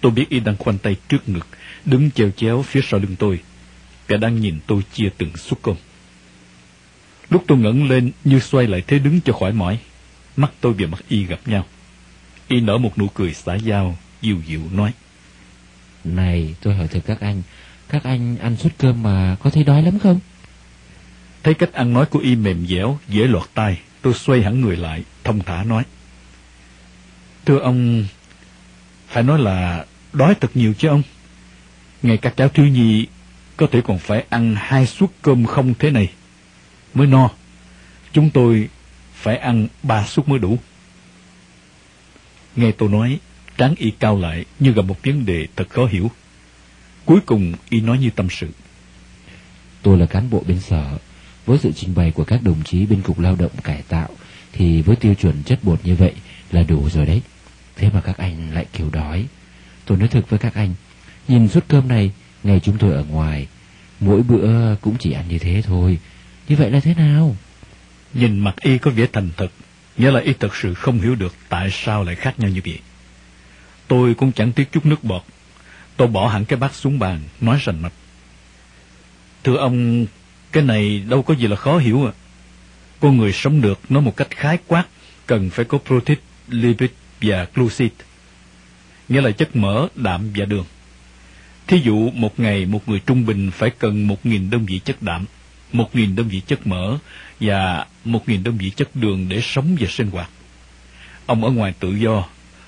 Tôi biết y đang khoanh tay trước ngực, đứng chèo chéo phía sau lưng tôi. Kẻ đang nhìn tôi chia từng suất cơm. Lúc tôi ngẩng lên như xoay lại thế đứng cho khỏi mỏi, mắt tôi và mắt y gặp nhau. Y nở một nụ cười xã giao, dịu dịu nói. Này, tôi hỏi thật các anh, các anh ăn suất cơm mà có thấy đói lắm không? Thấy cách ăn nói của y mềm dẻo, dễ lọt tai, tôi xoay hẳn người lại, thông thả nói. Thưa ông, phải nói là đói thật nhiều chứ ông. Ngay các cháu thiếu nhi có thể còn phải ăn hai suất cơm không thế này mới no. Chúng tôi phải ăn ba suất mới đủ. Nghe tôi nói, tráng y cao lại như gặp một vấn đề thật khó hiểu. Cuối cùng y nói như tâm sự. Tôi là cán bộ bên sở. Với sự trình bày của các đồng chí bên cục lao động cải tạo thì với tiêu chuẩn chất bột như vậy là đủ rồi đấy. Thế mà các anh lại kiểu đói. Tôi nói thật với các anh, nhìn suất cơm này, ngày chúng tôi ở ngoài, mỗi bữa cũng chỉ ăn như thế thôi. Như vậy là thế nào? Nhìn mặt y có vẻ thành thật, nghĩa là y thật sự không hiểu được tại sao lại khác nhau như vậy. Tôi cũng chẳng tiếc chút nước bọt. Tôi bỏ hẳn cái bát xuống bàn, nói rành mạch. Thưa ông, cái này đâu có gì là khó hiểu à. Con người sống được nói một cách khái quát, cần phải có protein, lipid và glucid. Nghĩa là chất mỡ, đạm và đường. Thí dụ một ngày một người trung bình phải cần một nghìn đơn vị chất đạm, một nghìn đơn vị chất mỡ và một nghìn đơn vị chất đường để sống và sinh hoạt. Ông ở ngoài tự do,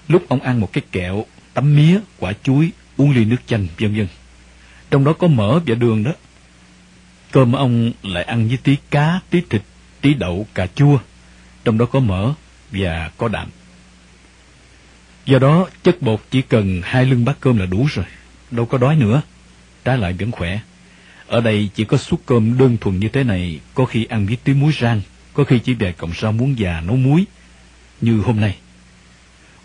lúc ông ăn một cái kẹo, tấm mía, quả chuối, uống ly nước chanh, vân vân. Trong đó có mỡ và đường đó. Cơm ông lại ăn với tí cá, tí thịt, tí đậu, cà chua. Trong đó có mỡ và có đạm. Do đó, chất bột chỉ cần hai lưng bát cơm là đủ rồi. Đâu có đói nữa. Trái lại vẫn khỏe. Ở đây chỉ có suất cơm đơn thuần như thế này, có khi ăn với tí muối rang, có khi chỉ về cộng rau muống già nấu muối, như hôm nay.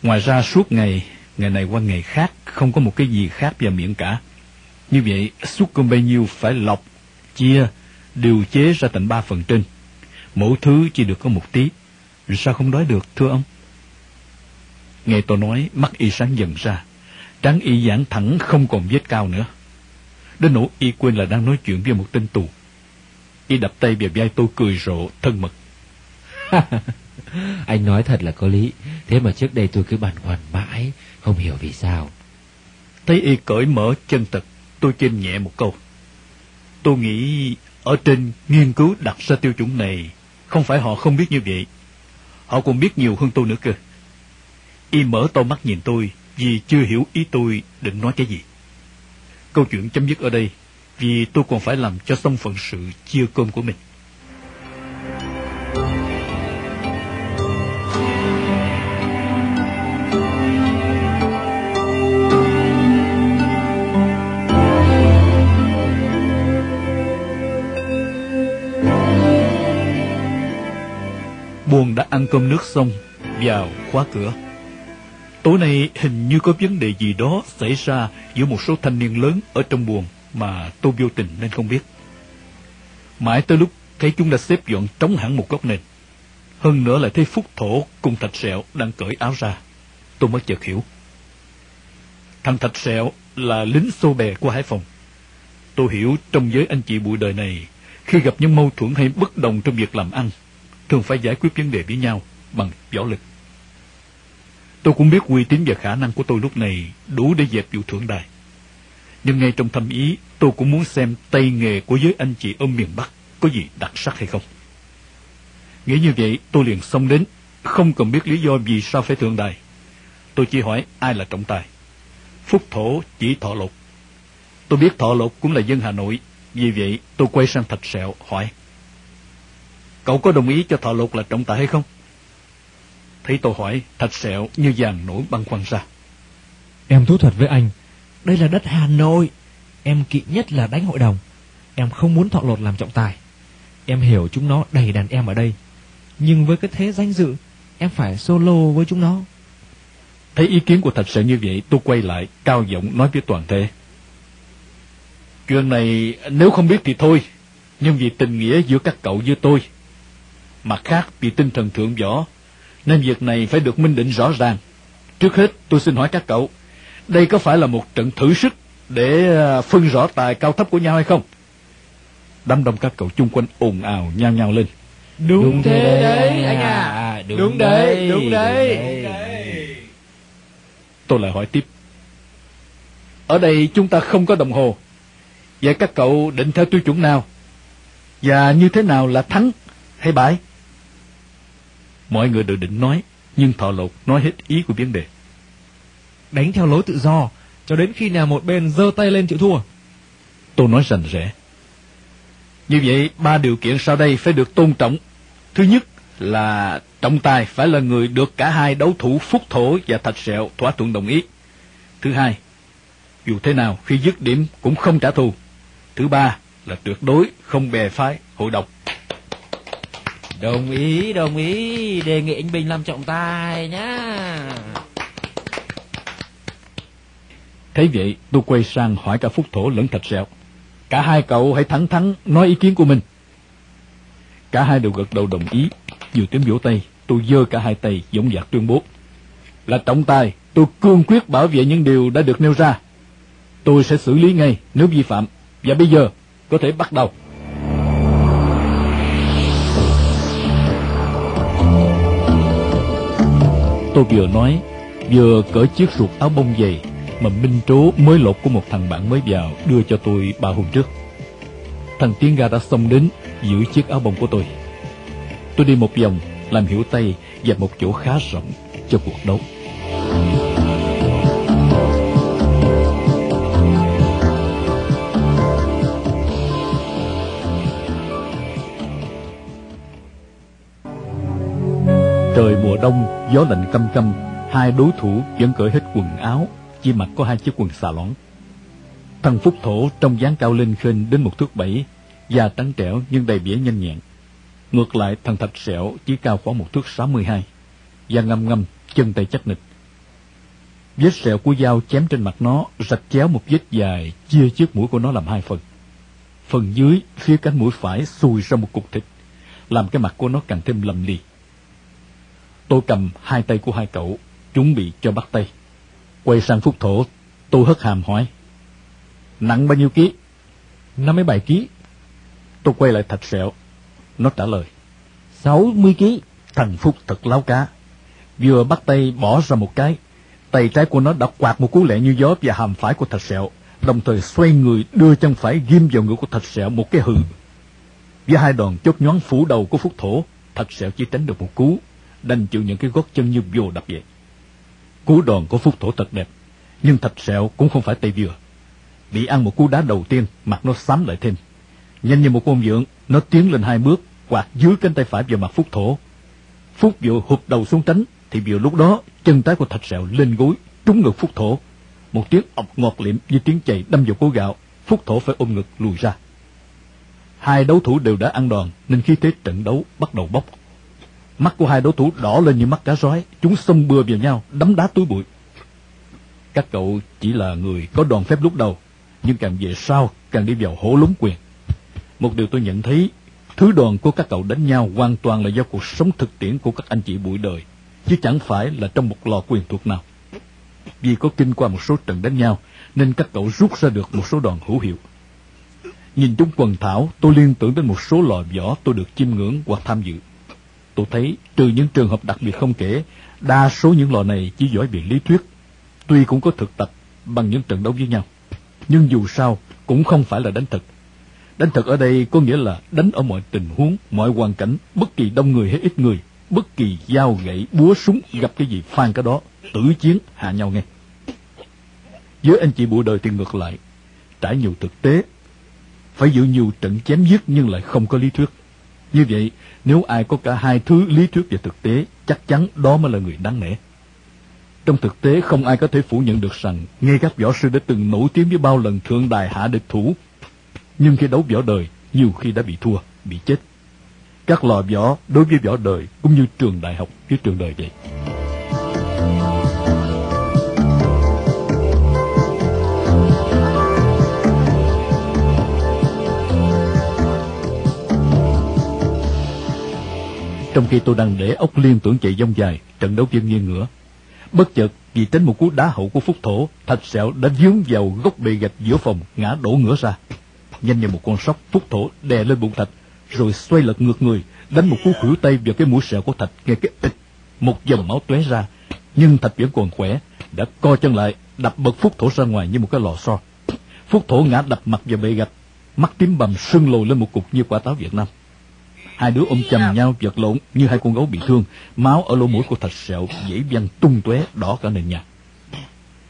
Ngoài ra suốt ngày, ngày này qua ngày khác, không có một cái gì khác vào miệng cả. Như vậy, suất cơm bao nhiêu phải lọc, chia, điều chế ra thành ba phần trên. Mỗi thứ chỉ được có một tí. Sao không đói được, thưa ông? Nghe tôi nói, mắt y sáng dần ra. Trắng y giãn thẳng không còn vết cao nữa. Đến nỗi y quên là đang nói chuyện với một tên tù. Y đập tay vào vai tôi cười rộ, thân mật. anh nói thật là có lý. Thế mà trước đây tôi cứ băn khoăn mãi, không hiểu vì sao. Thấy y cởi mở chân thật, tôi chêm nhẹ một câu. Tôi nghĩ ở trên nghiên cứu đặt ra tiêu chuẩn này, không phải họ không biết như vậy. Họ còn biết nhiều hơn tôi nữa cơ. Y mở to mắt nhìn tôi vì chưa hiểu ý tôi định nói cái gì. Câu chuyện chấm dứt ở đây vì tôi còn phải làm cho xong phận sự chia cơm của mình. Buồn đã ăn cơm nước xong, vào khóa cửa. Tối nay hình như có vấn đề gì đó xảy ra giữa một số thanh niên lớn ở trong buồng mà tôi vô tình nên không biết. Mãi tới lúc thấy chúng đã xếp dọn trống hẳn một góc nền. Hơn nữa lại thấy Phúc Thổ cùng Thạch Sẹo đang cởi áo ra. Tôi mới chợt hiểu. Thằng Thạch Sẹo là lính xô bè của Hải Phòng. Tôi hiểu trong giới anh chị bụi đời này, khi gặp những mâu thuẫn hay bất đồng trong việc làm ăn, thường phải giải quyết vấn đề với nhau bằng võ lực. Tôi cũng biết uy tín và khả năng của tôi lúc này đủ để dẹp vụ thượng đài. Nhưng ngay trong thâm ý, tôi cũng muốn xem tay nghề của giới anh chị ở miền Bắc có gì đặc sắc hay không. Nghĩ như vậy, tôi liền xông đến, không cần biết lý do vì sao phải thượng đài. Tôi chỉ hỏi ai là trọng tài. Phúc Thổ chỉ Thọ lục Tôi biết Thọ lục cũng là dân Hà Nội, vì vậy tôi quay sang Thạch Sẹo hỏi. Cậu có đồng ý cho Thọ lục là trọng tài hay không? Thấy tôi hỏi, Thạch Sẹo như vàng nổi băng khoăn ra. Em thú thật với anh, đây là đất Hà Nội. Em kỵ nhất là đánh hội đồng. Em không muốn thọ lột làm trọng tài. Em hiểu chúng nó đầy đàn em ở đây. Nhưng với cái thế danh dự, em phải solo với chúng nó. Thấy ý kiến của thạch sự như vậy, tôi quay lại, cao giọng nói với toàn thể. Chuyện này nếu không biết thì thôi, nhưng vì tình nghĩa giữa các cậu với tôi. Mặt khác vì tinh thần thượng võ, nên việc này phải được minh định rõ ràng. Trước hết tôi xin hỏi các cậu, đây có phải là một trận thử sức để à, phân rõ tài cao thấp của nhau hay không? Đám đông các cậu chung quanh ồn ào nhao nhao lên. Đúng, đúng thế đấy anh à, đúng, đúng đấy, đúng đấy. Đúng đấy. Tôi lại hỏi tiếp. Ở đây chúng ta không có đồng hồ. Vậy các cậu định theo tiêu chuẩn nào? Và như thế nào là thắng hay bại? Mọi người đều định nói, nhưng thọ lộc nói hết ý của vấn đề. Đánh theo lối tự do, cho đến khi nào một bên giơ tay lên chịu thua. Tôi nói rành rẽ. Như vậy, ba điều kiện sau đây phải được tôn trọng. Thứ nhất là trọng tài phải là người được cả hai đấu thủ Phúc Thổ và Thạch Sẹo thỏa thuận đồng ý. Thứ hai, dù thế nào khi dứt điểm cũng không trả thù. Thứ ba là tuyệt đối không bè phái hội độc. Đồng ý, đồng ý, đề nghị anh Bình làm trọng tài nhá. Thấy vậy, tôi quay sang hỏi cả Phúc Thổ lẫn Thạch Sẹo. Cả hai cậu hãy thẳng thắn nói ý kiến của mình. Cả hai đều gật đầu đồng ý. Vừa tiếng vỗ tay, tôi giơ cả hai tay giống dạc tuyên bố. Là trọng tài, tôi cương quyết bảo vệ những điều đã được nêu ra. Tôi sẽ xử lý ngay nếu vi phạm. Và bây giờ, có thể bắt đầu. Tôi vừa nói, vừa cởi chiếc ruột áo bông dày mà Minh Trố mới lột của một thằng bạn mới vào đưa cho tôi ba hôm trước. Thằng Tiến Ga đã xông đến giữ chiếc áo bông của tôi. Tôi đi một vòng, làm hiểu tay và một chỗ khá rộng cho cuộc đấu. Trời mùa đông, gió lạnh căm căm, hai đối thủ vẫn cởi hết quần áo, chỉ mặc có hai chiếc quần xà lõn. Thằng Phúc Thổ trong dáng cao lên khênh đến một thước bảy, da trắng trẻo nhưng đầy vẻ nhanh nhẹn. Ngược lại thằng Thạch Sẹo chỉ cao khoảng một thước sáu mươi hai, da ngâm ngâm, chân tay chắc nịch. Vết sẹo của dao chém trên mặt nó rạch chéo một vết dài chia chiếc mũi của nó làm hai phần. Phần dưới, phía cánh mũi phải xùi ra một cục thịt, làm cái mặt của nó càng thêm lầm lì. Tôi cầm hai tay của hai cậu, chuẩn bị cho bắt tay. Quay sang Phúc Thổ, tôi hất hàm hỏi. Nặng bao nhiêu ký? 57 ký. Tôi quay lại Thạch Sẹo. Nó trả lời. 60 ký. Thằng Phúc thật láo cá. Vừa bắt tay bỏ ra một cái, tay trái của nó đã quạt một cú lẹ như gió và hàm phải của Thạch Sẹo, đồng thời xoay người đưa chân phải ghim vào ngực của Thạch Sẹo một cái hự. Với hai đòn chốt nhón phủ đầu của Phúc Thổ, Thạch Sẹo chỉ tránh được một cú, đành chịu những cái gót chân như vô đập vậy. Cú đòn của Phúc Thổ thật đẹp, nhưng Thạch Sẹo cũng không phải tay vừa. Bị ăn một cú đá đầu tiên, mặt nó xám lại thêm. Nhanh như một con dưỡng, nó tiến lên hai bước, quạt dưới cánh tay phải vào mặt Phúc Thổ. Phúc vừa hụt đầu xuống tránh, thì vừa lúc đó, chân trái của Thạch Sẹo lên gối, trúng ngực Phúc Thổ. Một tiếng ọc ngọt liệm như tiếng chày đâm vào cố gạo, Phúc Thổ phải ôm ngực lùi ra. Hai đấu thủ đều đã ăn đòn, nên khi thế trận đấu bắt đầu bốc. Mắt của hai đối thủ đỏ lên như mắt cá rói, chúng xông bừa vào nhau, đấm đá túi bụi. Các cậu chỉ là người có đoàn phép lúc đầu, nhưng càng về sau càng đi vào hổ lúng quyền. Một điều tôi nhận thấy, thứ đoàn của các cậu đánh nhau hoàn toàn là do cuộc sống thực tiễn của các anh chị buổi đời, chứ chẳng phải là trong một lò quyền thuật nào. Vì có kinh qua một số trận đánh nhau, nên các cậu rút ra được một số đoàn hữu hiệu. Nhìn chúng quần thảo, tôi liên tưởng đến một số lò võ tôi được chiêm ngưỡng hoặc tham dự. Tôi thấy, trừ những trường hợp đặc biệt không kể, đa số những lò này chỉ giỏi về lý thuyết. Tuy cũng có thực tập bằng những trận đấu với nhau, nhưng dù sao cũng không phải là đánh thật. Đánh thật ở đây có nghĩa là đánh ở mọi tình huống, mọi hoàn cảnh, bất kỳ đông người hay ít người, bất kỳ dao gậy, búa súng gặp cái gì phan cái đó, tử chiến hạ nhau nghe. Với anh chị bộ đời thì ngược lại, trải nhiều thực tế, phải dự nhiều trận chém giết nhưng lại không có lý thuyết. Như vậy, nếu ai có cả hai thứ lý thuyết và thực tế, chắc chắn đó mới là người đáng nể. Trong thực tế, không ai có thể phủ nhận được rằng ngay các võ sư đã từng nổi tiếng với bao lần thượng đài hạ địch thủ. Nhưng khi đấu võ đời, nhiều khi đã bị thua, bị chết. các lò võ đối với võ đời cũng như trường đại học với trường đời vậy. Trong khi tôi đang để ốc liên tưởng chạy dông dài, trận đấu vẫn nghiêng ngửa. Bất chợt, vì tránh một cú đá hậu của Phúc Thổ, Thạch Sẹo đã vướng vào gốc bề gạch giữa phòng, ngã đổ ngửa ra. Nhanh như một con sóc, Phúc Thổ đè lên bụng Thạch, rồi xoay lật ngược người, đánh một cú khuỷu tay vào cái mũi sẹo của Thạch, nghe cái ịch, một dòng máu tóe ra. Nhưng Thạch vẫn còn khỏe, đã co chân lại, đập bật Phúc Thổ ra ngoài như một cái lò xo. Phúc Thổ ngã đập mặt vào bề gạch, mắt tím bầm sưng lồi lên một cục như quả táo Việt Nam. Hai đứa ôm chầm nhau vật lộn như hai con gấu bị thương, máu ở lỗ mũi của Thạch Sẹo dãy văng tung tóe đỏ cả nền nhà.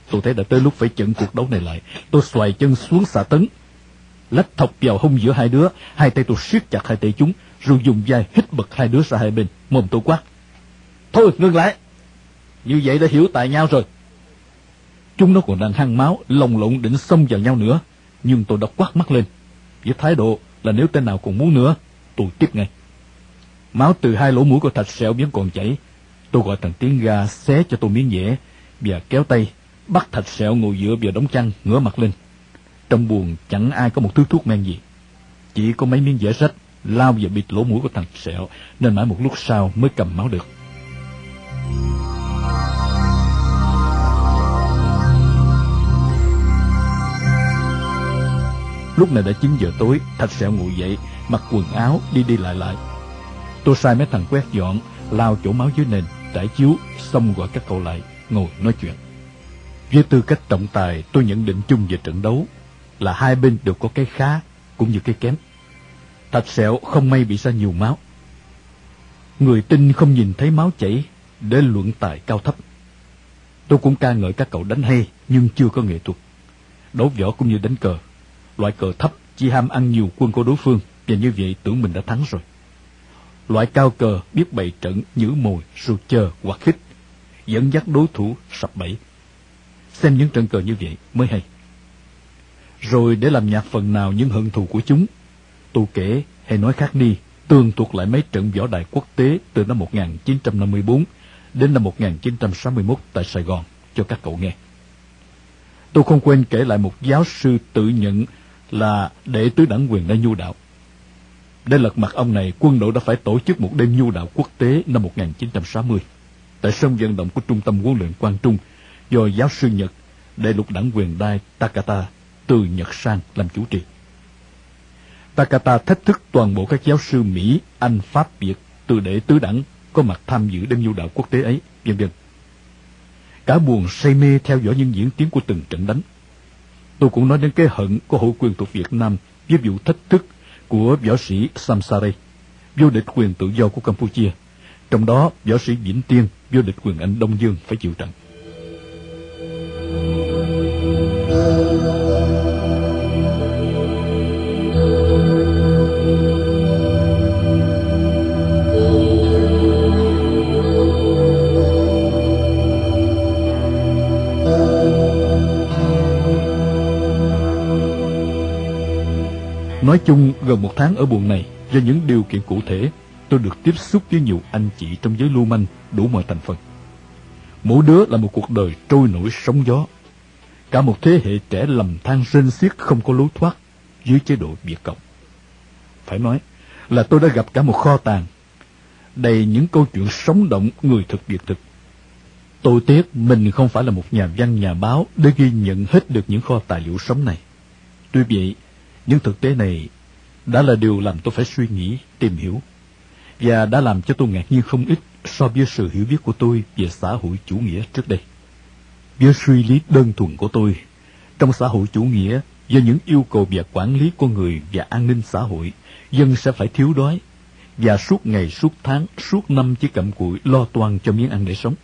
Tôi thấy đã tới lúc phải chặn cuộc đấu này lại. Tôi xoài chân xuống xạ tấn, lách thọc vào hông giữa hai đứa, hai tay tôi siết chặt hai tay chúng, rồi dùng vai hít bật hai đứa ra hai bên, mồm tôi quát. Thôi, ngừng lại! Như vậy đã hiểu tại nhau rồi. Chúng nó còn đang hăng máu, lồng lộn định xông vào nhau nữa, nhưng tôi đã quát mắt lên, với thái độ là nếu tên nào còn muốn nữa, tôi tiếp ngay. Máu từ hai lỗ mũi của thạch sẹo vẫn còn chảy. Tôi gọi thằng tiếng ga xé cho tôi miếng dẻ và kéo tay, bắt thạch sẹo ngồi dựa vào đống chăn, ngửa mặt lên. Trong buồng chẳng ai có một thứ thuốc men gì. Chỉ có mấy miếng dẻ rách lao vào bịt lỗ mũi của thằng sẹo, nên mãi một lúc sau mới cầm máu được. Lúc này đã 9 giờ tối, Thạch Sẹo ngồi dậy, mặc quần áo, đi đi lại lại. Tôi sai mấy thằng quét dọn, lao chỗ máu dưới nền, trải chiếu, xong gọi các cậu lại, ngồi nói chuyện. Với tư cách trọng tài, tôi nhận định chung về trận đấu là hai bên đều có cái khá cũng như cái kém. Thạch Sẹo không may bị ra nhiều máu. Người tin không nhìn thấy máu chảy để luận tài cao thấp. Tôi cũng ca ngợi các cậu đánh hay nhưng chưa có nghệ thuật. Đấu võ cũng như đánh cờ. Loại cờ thấp chỉ ham ăn nhiều quân của đối phương và như vậy tưởng mình đã thắng rồi. Loại cao cờ biết bày trận nhử mồi rồi chờ hoặc khích dẫn dắt đối thủ sập bẫy. Xem những trận cờ như vậy mới hay. Rồi để làm nhạc phần nào những hận thù của chúng, tôi kể hay nói khác đi, tường thuật lại mấy trận võ đài quốc tế từ năm 1954 đến năm 1961 tại Sài Gòn cho các cậu nghe. Tôi không quên kể lại một giáo sư tự nhận là đệ tứ đảng quyền đã nhu đạo. Để lật mặt ông này, quân đội đã phải tổ chức một đêm nhu đạo quốc tế năm 1960 tại sân vận động của Trung tâm huấn luyện Quang Trung do giáo sư Nhật, đại lục đảng quyền đai Takata từ Nhật sang làm chủ trì. Takata thách thức toàn bộ các giáo sư Mỹ, Anh, Pháp, Việt từ đệ tứ đẳng có mặt tham dự đêm nhu đạo quốc tế ấy, vân vân. Cả buồn say mê theo dõi những diễn tiến của từng trận đánh. Tôi cũng nói đến cái hận của hội quyền thuộc Việt Nam với vụ thách thức của võ sĩ Samsare, vô địch quyền tự do của Campuchia. Trong đó, võ sĩ Vĩnh Tiên, vô địch quyền Anh Đông Dương phải chịu trận. Nói chung, gần một tháng ở buồng này, do những điều kiện cụ thể, tôi được tiếp xúc với nhiều anh chị trong giới lưu manh đủ mọi thành phần. Mỗi đứa là một cuộc đời trôi nổi sóng gió. Cả một thế hệ trẻ lầm than rên xiết không có lối thoát dưới chế độ Việt Cộng. Phải nói là tôi đã gặp cả một kho tàng đầy những câu chuyện sống động người thực việc thực. Tôi tiếc mình không phải là một nhà văn nhà báo để ghi nhận hết được những kho tài liệu sống này. Tuy vậy, những thực tế này đã là điều làm tôi phải suy nghĩ, tìm hiểu, và đã làm cho tôi ngạc nhiên không ít so với sự hiểu biết của tôi về xã hội chủ nghĩa trước đây. Với suy lý đơn thuần của tôi, trong xã hội chủ nghĩa, do những yêu cầu về quản lý con người và an ninh xã hội, dân sẽ phải thiếu đói, và suốt ngày, suốt tháng, suốt năm chỉ cầm cụi lo toan cho miếng ăn để sống.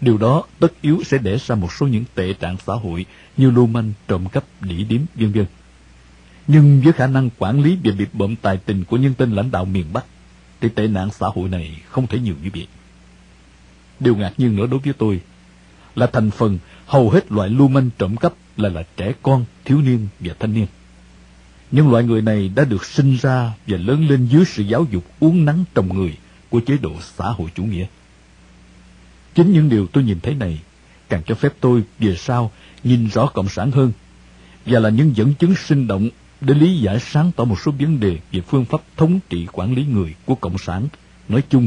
Điều đó tất yếu sẽ để ra một số những tệ trạng xã hội như lưu manh, trộm cắp, đỉ điếm, vân vân nhưng với khả năng quản lý về việc bộm tài tình của nhân tên lãnh đạo miền Bắc, thì tệ nạn xã hội này không thể nhiều như vậy. Điều ngạc nhiên nữa đối với tôi là thành phần hầu hết loại lưu manh trộm cắp là là trẻ con, thiếu niên và thanh niên. những loại người này đã được sinh ra và lớn lên dưới sự giáo dục uốn nắng trồng người của chế độ xã hội chủ nghĩa. Chính những điều tôi nhìn thấy này càng cho phép tôi về sau nhìn rõ Cộng sản hơn và là những dẫn chứng sinh động để lý giải sáng tỏ một số vấn đề về phương pháp thống trị quản lý người của Cộng sản nói chung,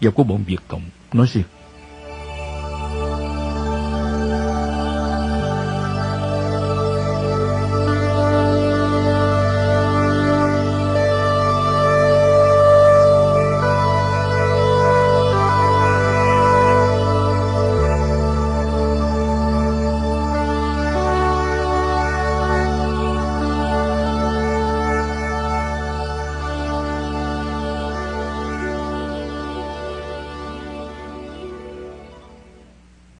và của bọn Việt Cộng nói riêng.